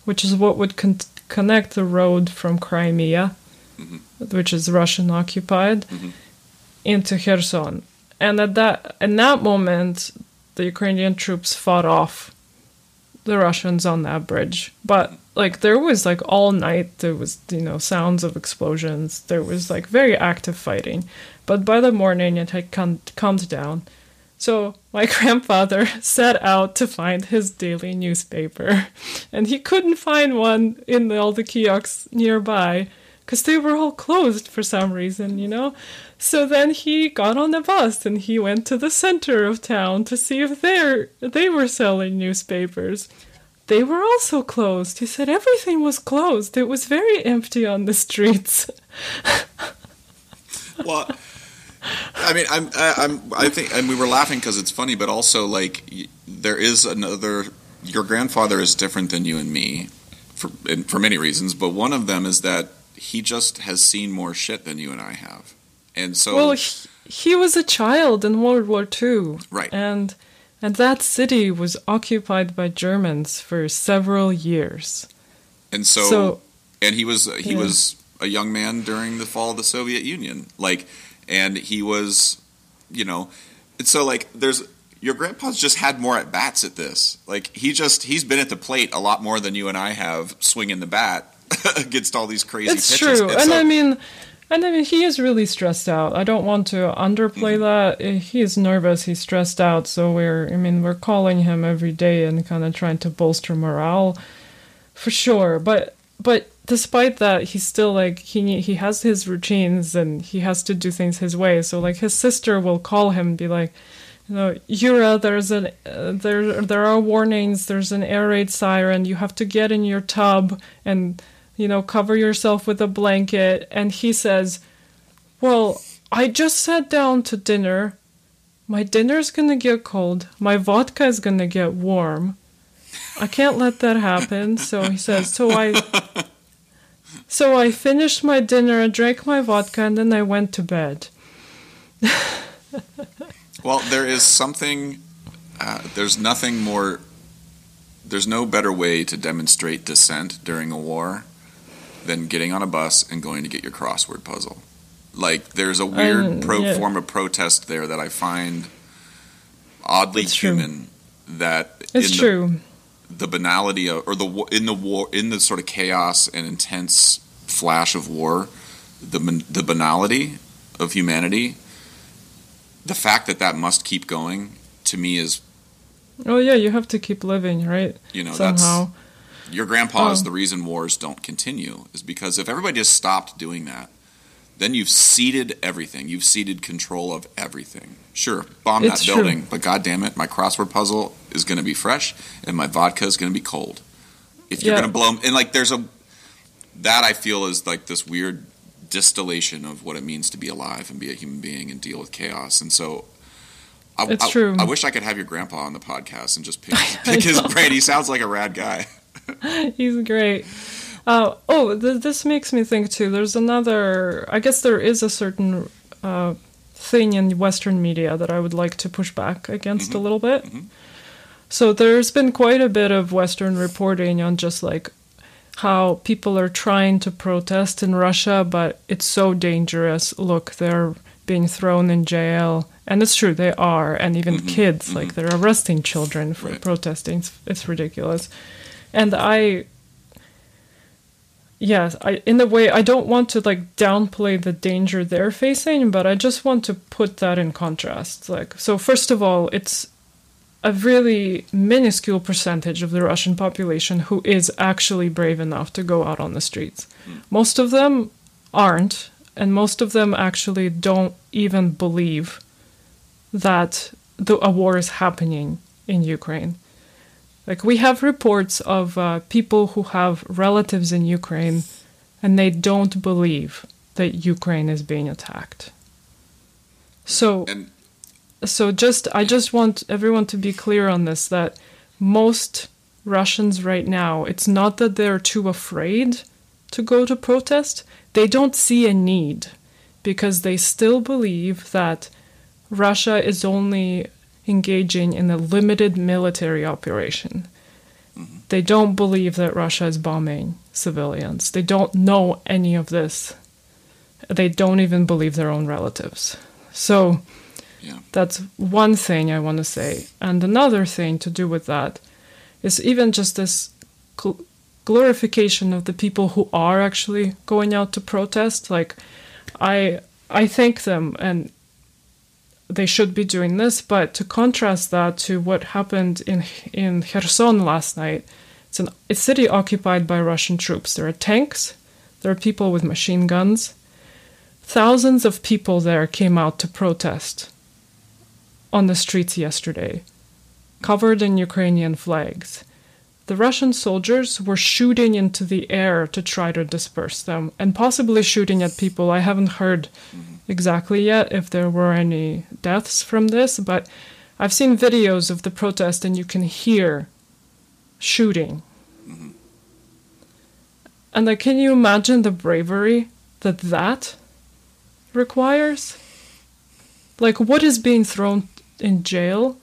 which is what would con- connect the road from Crimea, mm-hmm. which is Russian occupied, mm-hmm. into Kherson. And at that, in that moment, the Ukrainian troops fought off the Russians on that bridge. But like there was like all night there was you know sounds of explosions. There was like very active fighting. But by the morning it had come, calmed down. So my grandfather set out to find his daily newspaper, and he couldn't find one in all the kiosks nearby because they were all closed for some reason, you know. So then he got on a bus and he went to the center of town to see if they they were selling newspapers. They were also closed. He said everything was closed. It was very empty on the streets. Well, I mean, I'm, I, I'm, I think, and we were laughing because it's funny, but also like there is another. Your grandfather is different than you and me, for and for many reasons, but one of them is that he just has seen more shit than you and I have, and so Well, he, he was a child in World War II. Right. And and that city was occupied by Germans for several years. and so, so- and he was he Yeah. was a young man during the fall of the Soviet Union, like, and he was, you know, and so like there's. Your grandpa's just had more at bats at this. Like he just he's been at the plate a lot more than you and I have swinging the bat against all these crazy It's pitches. true. And And so- I mean and I mean he is really stressed out. I don't want to underplay Mm-hmm. that. Uh, He is nervous, he's stressed out, so we're I mean we're calling him every day and kind of trying to bolster morale for sure. But but despite that, he's still like he he has his routines and he has to do things his way. So like his sister will call him and be like, you know, Yura, there's an uh, there there are warnings. There's an air raid siren. You have to get in your tub and you know cover yourself with a blanket. And he says, "Well, I just sat down to dinner. My dinner's gonna get cold. My vodka is gonna get warm. I can't let that happen." So he says, "So I." So I finished my dinner, I drank my vodka, and then I went to bed. Well, there is something. Uh, there's nothing more. There's no better way to demonstrate dissent during a war than getting on a bus and going to get your crossword puzzle. Like there's a weird Um, pro yeah. form of protest there that I find oddly It's true. human. That It's in the- true. The banality of, or the in the war in the sort of chaos and intense flash of war, the the banality of humanity, the fact that that must keep going to me is Oh yeah, you have to keep living, right? you know Somehow. that's your grandpa is Oh. the reason wars don't continue is because if everybody just stopped doing that, then you've ceded everything. You've ceded control of everything. Sure, bomb It's that true. building, but god damn it, my crossword puzzle is going to be fresh and my vodka is going to be cold. If you're Yeah. going to blow and like there's a that I feel is like this weird distillation of what it means to be alive and be a human being and deal with chaos. And so I, It's I- true. I wish I could have your grandpa on the podcast and just pick, pick his brain. He sounds like a rad guy. He's great. Uh, oh, th- this makes me think too. There's another. I guess there is a certain uh, thing in Western media that I would like to push back against a little bit. So there's been quite a bit of Western reporting on just like how people are trying to protest in Russia, but it's so dangerous. Look, they're being thrown in jail. And it's true, they are. And even kids, like they're arresting children for Right. protesting. It's, it's ridiculous. And I, yes, I in a way I don't want to like downplay the danger they're facing, but I just want to put that in contrast. Like, so first of all, it's a really minuscule percentage of the Russian population who is actually brave enough to go out on the streets. Hmm. Most of them aren't, and most of them actually don't even believe that the, a war is happening in Ukraine. Like, we have reports of uh, people who have relatives in Ukraine and they don't believe that Ukraine is being attacked. So, And so just I just want everyone to be clear on this that most Russians right now, it's not that they're too afraid to go to protest. They don't see a need because they still believe that Russia is only engaging in a limited military operation. Mm-hmm. They don't believe that Russia is bombing civilians. They don't know any of this. They don't even believe their own relatives. So yeah, that's one thing I want to say. And another thing to do with that is even just this gl- glorification of the people who are actually going out to protest. Like, I I thank them and they should be doing this. But to contrast that to what happened in in Kherson last night, it's an, a city occupied by Russian troops. There are tanks, there are people with machine guns. Thousands of people there came out to protest on the streets yesterday, covered in Ukrainian flags. The Russian soldiers were shooting into the air to try to disperse them, and possibly shooting at people. I haven't heard exactly yet if there were any deaths from this, but I've seen videos of the protest, and you can hear shooting. Mm-hmm. And like, can you imagine the bravery that that requires? Like, what is being thrown in jail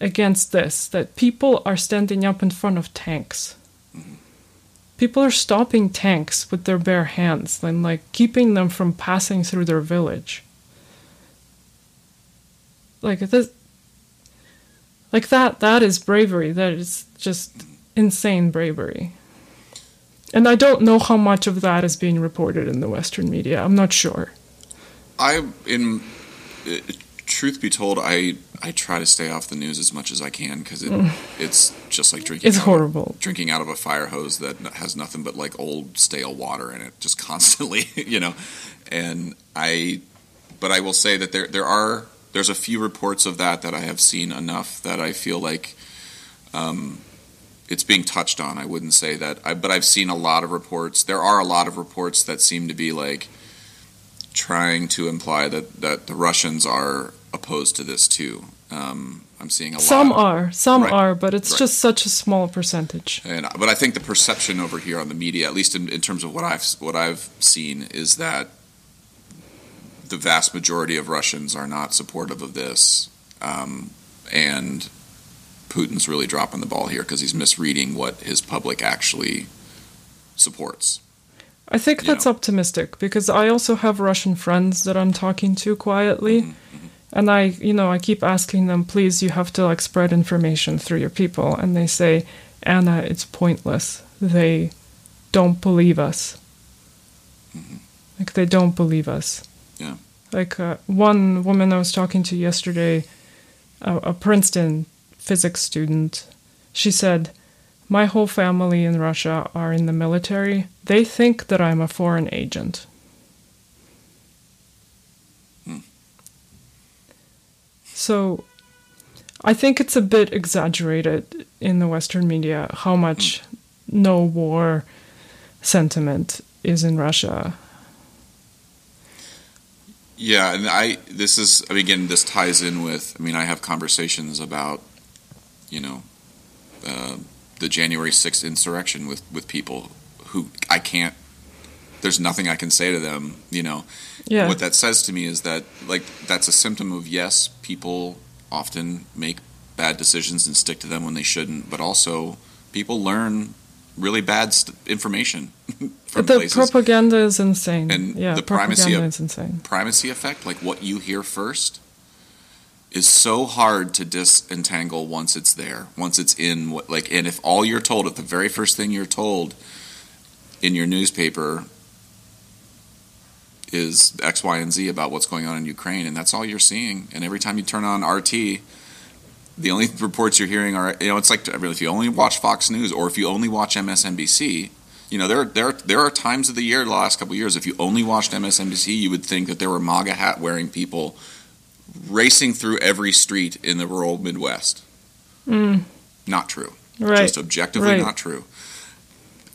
against this? That people are standing up in front of tanks. People are stopping tanks with their bare hands and like keeping them from passing through their village. Like this like that that is bravery. That is just insane bravery. And I don't know how much of that is being reported in the Western media. I'm not sure. I in uh, truth be told, I I try to stay off the news as much as I can because it it's just like drinking. It's out of- horrible. drinking out of a fire hose that has nothing but like old stale water in it, just constantly, you know. And I, but I will say that there there are there's a few reports of that that I have seen enough that I feel like. Um, it's being touched on. I wouldn't say that, I, but I've seen a lot of reports. There are a lot of reports that seem to be like trying to imply that, that the Russians are opposed to this too. Um, I'm seeing a Some lot. are, some Right. are, but it's Right. just such a small percentage. And but I think the perception over here on the media, at least in, in terms of what I've what I've seen, is that the vast majority of Russians are not supportive of this, um, and Putin's really dropping the ball here because he's misreading what his public actually supports. I think you that's know. optimistic because I also have Russian friends that I'm talking to quietly. Mm-hmm, And I, you know, I keep asking them, please, you have to like spread information through your people. And they say, Anna, it's pointless. They don't believe us. Like, they don't believe us. Mm-hmm. Yeah. Like, uh, one woman I was talking to yesterday, a, a Princeton physics student, she said, My whole family in Russia are in the military. They think that I'm a foreign agent. So I think it's a bit exaggerated in the Western media how much no war sentiment is in Russia. Yeah, and I this is I mean, again this ties in with I mean I have conversations about you know uh, the January sixth insurrection with with people who I can't. There's nothing I can say to them. You know Yeah. what that says to me is that like that's a symptom of yes, people often make bad decisions and stick to them when they shouldn't, but also people learn really bad st- information from the places. propaganda is insane. And yeah, the primacy of- is insane. primacy effect, like what you hear first, is so hard to disentangle once it's there, once it's in what like and if all you're told, if the very first thing you're told in your newspaper is X, Y, and Z about what's going on in Ukraine, and that's all you're seeing. And every time you turn on RT, the only reports you're hearing are you know it's like I mean, if you only watch Fox News or if you only watch MSNBC, you know there there there are times of the year the last couple of years if you only watched MSNBC, you would think that there were MAGA hat wearing people racing through every street in the rural Midwest. Mm, Not true. right. Just objectively Right. not true.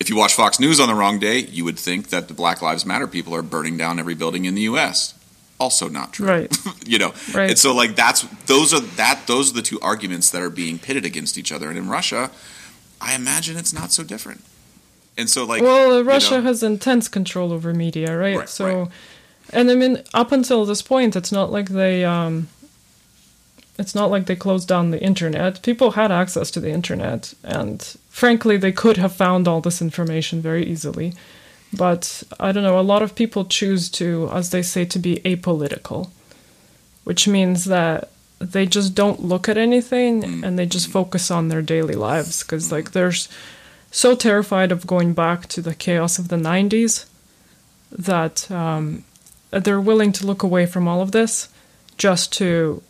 If you watch Fox News on the wrong day, you would think that the Black Lives Matter people are burning down every building in the U.S. Also not true. Right. you know, Right. and so like that's those are that those are the two arguments that are being pitted against each other. And in Russia, I imagine it's not so different. And so like well, uh, you Russia know- has intense control over media, right? Right, so, right. and I mean, up until this point, it's not like they, um, it's not like they closed down the internet. People had access to the internet, and frankly, they could have found all this information very easily. But I don't know. A lot of people choose to, as they say, to be apolitical, which means that they just don't look at anything mm. and they just mm. focus on their daily lives because mm. like they're so terrified of going back to the chaos of the 90s that um, they're willing to look away from all of this just to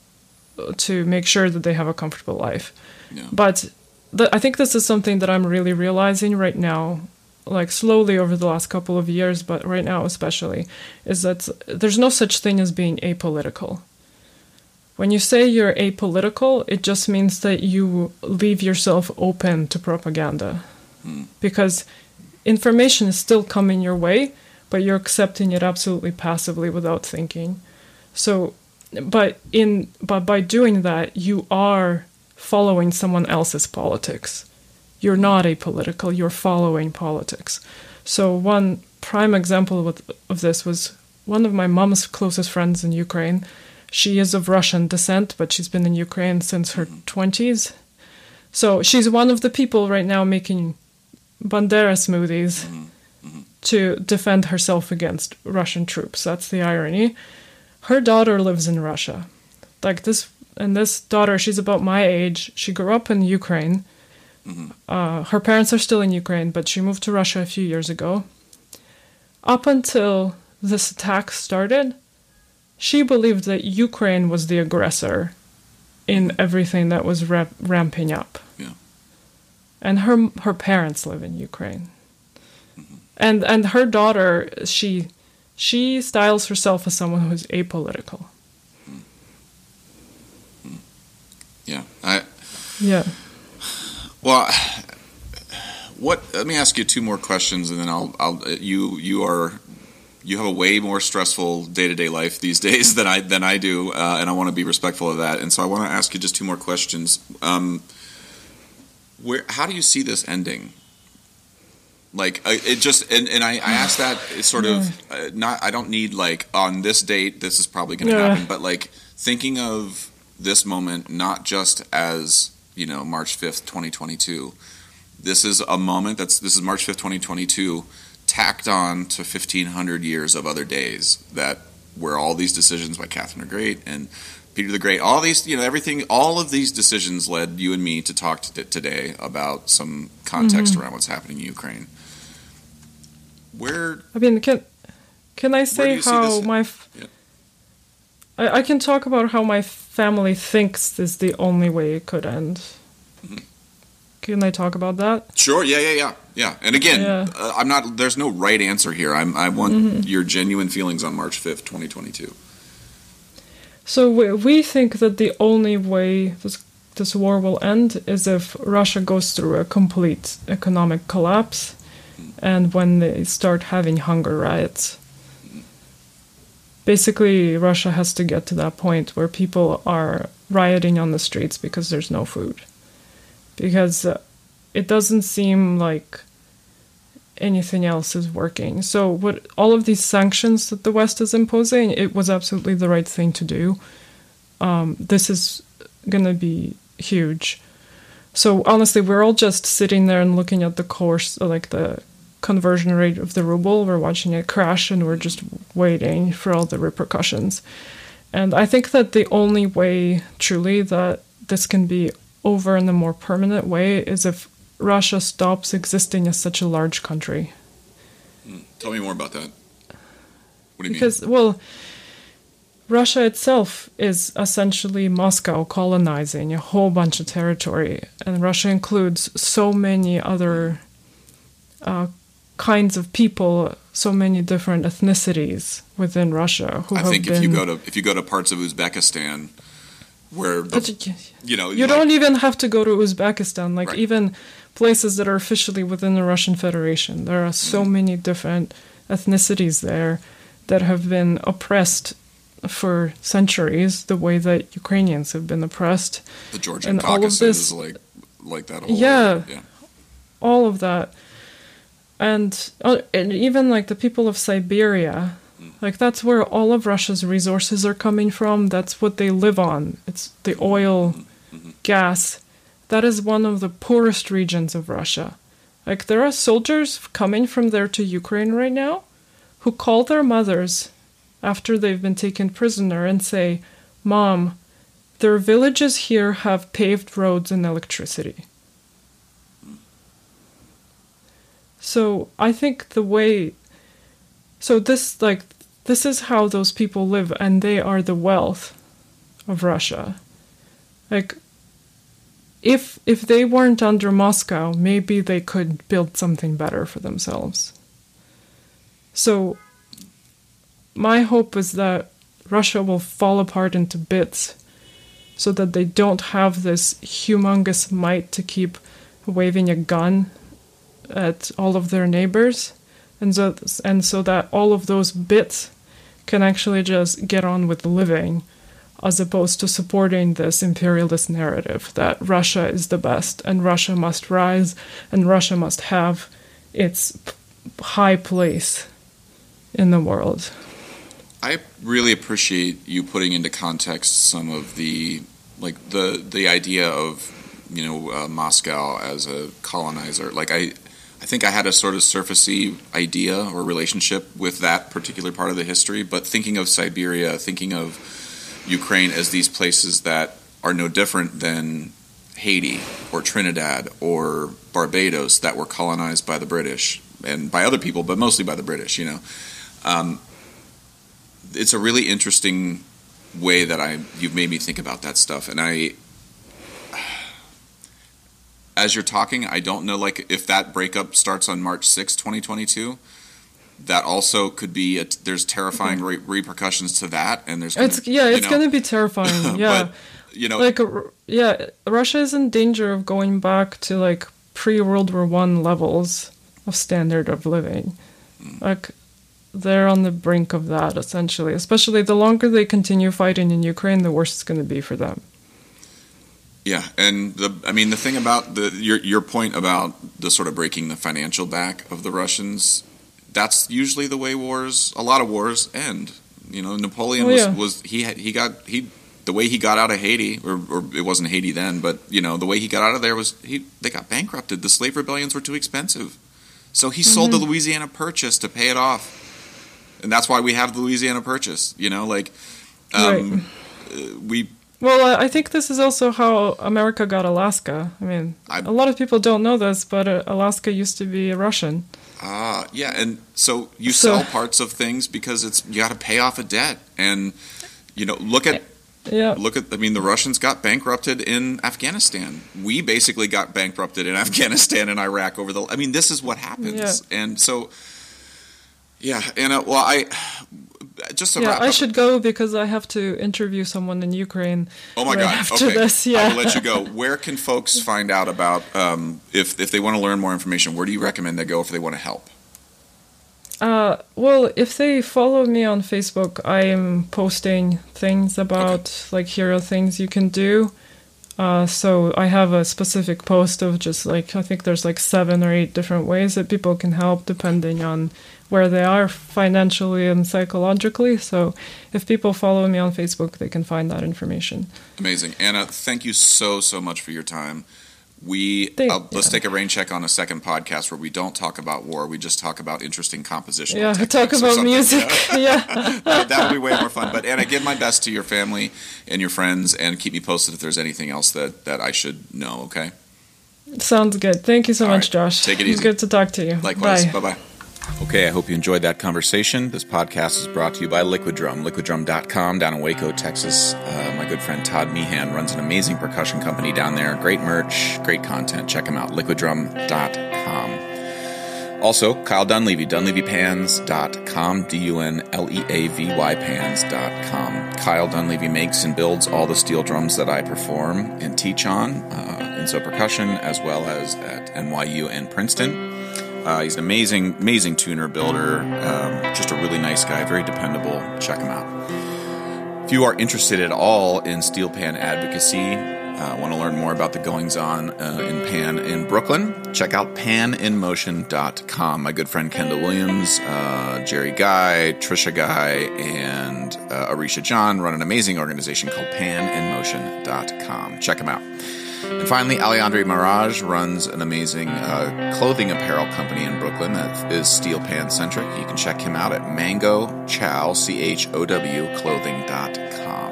to make sure that they have a comfortable life Yeah. but the, i think this is something that i'm really realizing right now like slowly over the last couple of years but right now especially is that there's no such thing as being apolitical. When you say you're apolitical it just means that you leave yourself open to propaganda. Hmm. Because information is still coming your way, but you're accepting it absolutely passively without thinking. So, but in but by doing that, you are following someone else's politics. You're not apolitical. You're following politics. So one prime example with, of this was one of my mom's closest friends in Ukraine. She is of Russian descent, but she's been in Ukraine since her mm-hmm. twenties. So she's one of the people right now making Bandera smoothies mm-hmm. Mm-hmm. to defend herself against Russian troops. That's the irony. Her daughter lives in Russia. Like this, and this daughter, she's about my age. She grew up in Ukraine. Uh, her parents are still in Ukraine, but she moved to Russia a few years ago. Up until this attack started, she believed that Ukraine was the aggressor in everything that was ra- ramping up. Yeah. And her her parents live in Ukraine. And and her daughter, she she styles herself as someone who's apolitical. Yeah. I Yeah. Well, what? Let me ask you two more questions, and then I'll. I'll. You. You are. You have a way more stressful day to day life these days than I than I do, uh, and I want to be respectful of that. And so I want to ask you just two more questions. Um, where? How do you see this ending? Like it just and, and I, I ask that sort of uh, not I don't need like on this date this is probably going to Yeah. happen but like thinking of this moment not just as you know March 5th 2022 this is a moment that's this is March 5th 2022 tacked on to 1500 years of other days that where all these decisions by Catherine the Great and Peter the Great, all these, you know, everything, all of these decisions led you and me to talk to today about some context Mm-hmm. around what's happening in Ukraine. Where, I mean, can can I say how my Yeah. I, I can talk about how my family thinks this is the only way it could end. Mm-hmm. Can I talk about that? sure, yeah, yeah, yeah, yeah. And again, Yeah. Mm-hmm. uh, I'm not. There's no right answer here. I'm, I want your genuine feelings on March 5th, 2022. So we, we think that the only way this this war will end is if Russia goes through a complete economic collapse, and when they start having hunger riots. Basically, Russia has to get to that point where people are rioting on the streets because there's no food. Because uh, it doesn't seem like anything else is working. So what all of these sanctions that the West is imposing, it was absolutely the right thing to do. Um, this is gonna be huge. So honestly, we're all just sitting there and looking at the course, like the conversion rate of the ruble. We're watching it crash, and we're just waiting for all the repercussions. And I think that the only way, truly, that this can be over in a more permanent way is if Russia stops existing as such a large country. Tell me more about that. What do you mean? Because, well, Russia itself is essentially Moscow colonizing a whole bunch of territory, and Russia includes so many other uh, kinds of people, so many different ethnicities within Russia? I think if you go to if you go to parts of Uzbekistan, where the, you- know you like- don't even have to go to Uzbekistan. Like Right. even places that are officially within the Russian Federation, there are so Mm-hmm. many different ethnicities there that have been oppressed for centuries, the way that Ukrainians have been oppressed. the Georgian and all of Caucasus, this- like like that whole Yeah. yeah. all of that and, uh, and even like the people of siberia like that's where all of russia's resources are coming from. That's what they live on. It's the oil gas. That is one of the poorest regions of russia. Like there are soldiers coming from there to ukraine right now who call their mothers after they've been taken prisoner and say mom their villages here have paved roads and electricity So I think the way so this like this is how those people live and they are the wealth of Russia. Like if if they weren't under Moscow, maybe they could build something better for themselves. So my hope is that Russia will fall apart into bits so that they don't have this humongous might to keep waving a gun at all of their neighbors and so and so that all of those bits can actually just get on with living as opposed to supporting this imperialist narrative that Russia is the best and Russia must rise and Russia must have its high place in the world. I really appreciate you putting into context some of the like the the idea of you know uh, Moscow as a colonizer. Like I, I think I had a sort of surfacey idea or relationship with that particular part of the history. But thinking of Siberia, thinking of Ukraine as these places that are no different than Haiti or Trinidad or Barbados that were colonized by the British and by other people, but mostly by the British. You know. Um, it's a really interesting way that I you've made me think about that stuff, and I, as you're talking, I don't know like if that breakup starts on March 6, 2022. That also could be a, there's terrifying mm-hmm. re- repercussions to that, and there's gonna, It's yeah, you it's know, going to be terrifying. Yeah. but you know, like yeah russia is in danger of going back to like pre-world war one levels of standard of living mm. like they're on the brink of that essentially especially the longer they continue fighting in ukraine the worse it's going to be for them Yeah, and the I mean the thing about the your your point about the sort of breaking the financial back of the Russians, that's usually the way wars a lot of wars end. You know, Napoleon Oh, was, yeah. was he had, he got he the way he got out of Haiti or, or it wasn't Haiti then, but you know the way he got out of there was he they got bankrupted. The slave rebellions were too expensive. So he sold the Louisiana Purchase to pay it off, and that's why we have the Louisiana Purchase. You know, like um, uh, we Well, I think this is also how America got Alaska. I mean, I- a lot of people don't know this, but uh, Alaska used to be Russian. Ah, yeah, and so you So- sell parts of things because it's you got to pay off a debt, and you know, look at Yeah. look at. I mean, the Russians got bankrupted in Afghanistan. We basically got bankrupted in Afghanistan and Iraq over the. I mean, this is what happens, and so yeah, and uh, well, I just to Yeah, I up. should go because I have to interview someone in Ukraine. Oh my right God! After okay, this, I will let you go. Where can folks find out about um, if if they want to learn more information? Where do you recommend they go if they want to help? Uh, well, if they follow me on Facebook, I am posting things about like here are things you can do. Uh, so I have a specific post of just like I think there's like seven or eight different ways that people can help depending on where they are financially and psychologically. So if people follow me on Facebook, they can find that information. Amazing, Anna. Thank you so so much for your time. We Thank- uh, let's yeah. take a rain check on a second podcast where we don't talk about war. We just talk about interesting composition. Yeah, talk about music. yeah. that would be way more fun. But Anna, give my best to your family and your friends, and keep me posted if there's anything else that that I should know. Okay. Sounds good. Thank you so All much, right. Josh. Take it easy. good to talk to you. Likewise. Bye bye. Okay, I hope you enjoyed that conversation. This podcast is brought to you by Liquid Drum, liquiddrum.com down in Waco, Texas. Uh, my good friend Todd Meehan runs an amazing percussion company down there. Great merch, great content. Check him out, liquiddrum.com. Also, Kyle Dunleavy, dunleavypans.com, D U N L E A V Y pans.com. Kyle Dunleavy makes and builds all the steel drums that I perform and teach on uh, in Sō Percussion, as well as at NYU and Princeton. Uh, he's an amazing, amazing tuner builder. Um, just a really nice guy, very dependable. Check him out. If you are interested at all in steel pan advocacy, uh, want to learn more about the goings on uh, in pan in Brooklyn, check out paninmotion.com. My good friend Kendall Williams, uh, Jerry Guy, Trisha Guy, and uh, Arisha John run an amazing organization called paninmotion.com. Check them out. And finally, Alejandre Mirage runs an amazing uh, clothing apparel company in Brooklyn that is steel pan centric. You can check him out at Mango Chow, C H O W, clothing.com.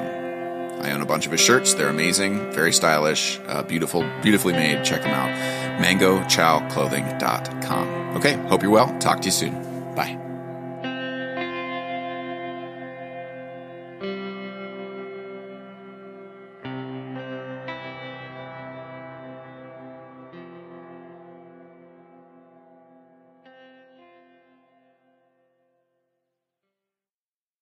I own a bunch of his shirts. They're amazing, very stylish, uh, beautiful, beautifully made. Check them out. MangoChowClothing.com. Okay, hope you're well. Talk to you soon. Bye.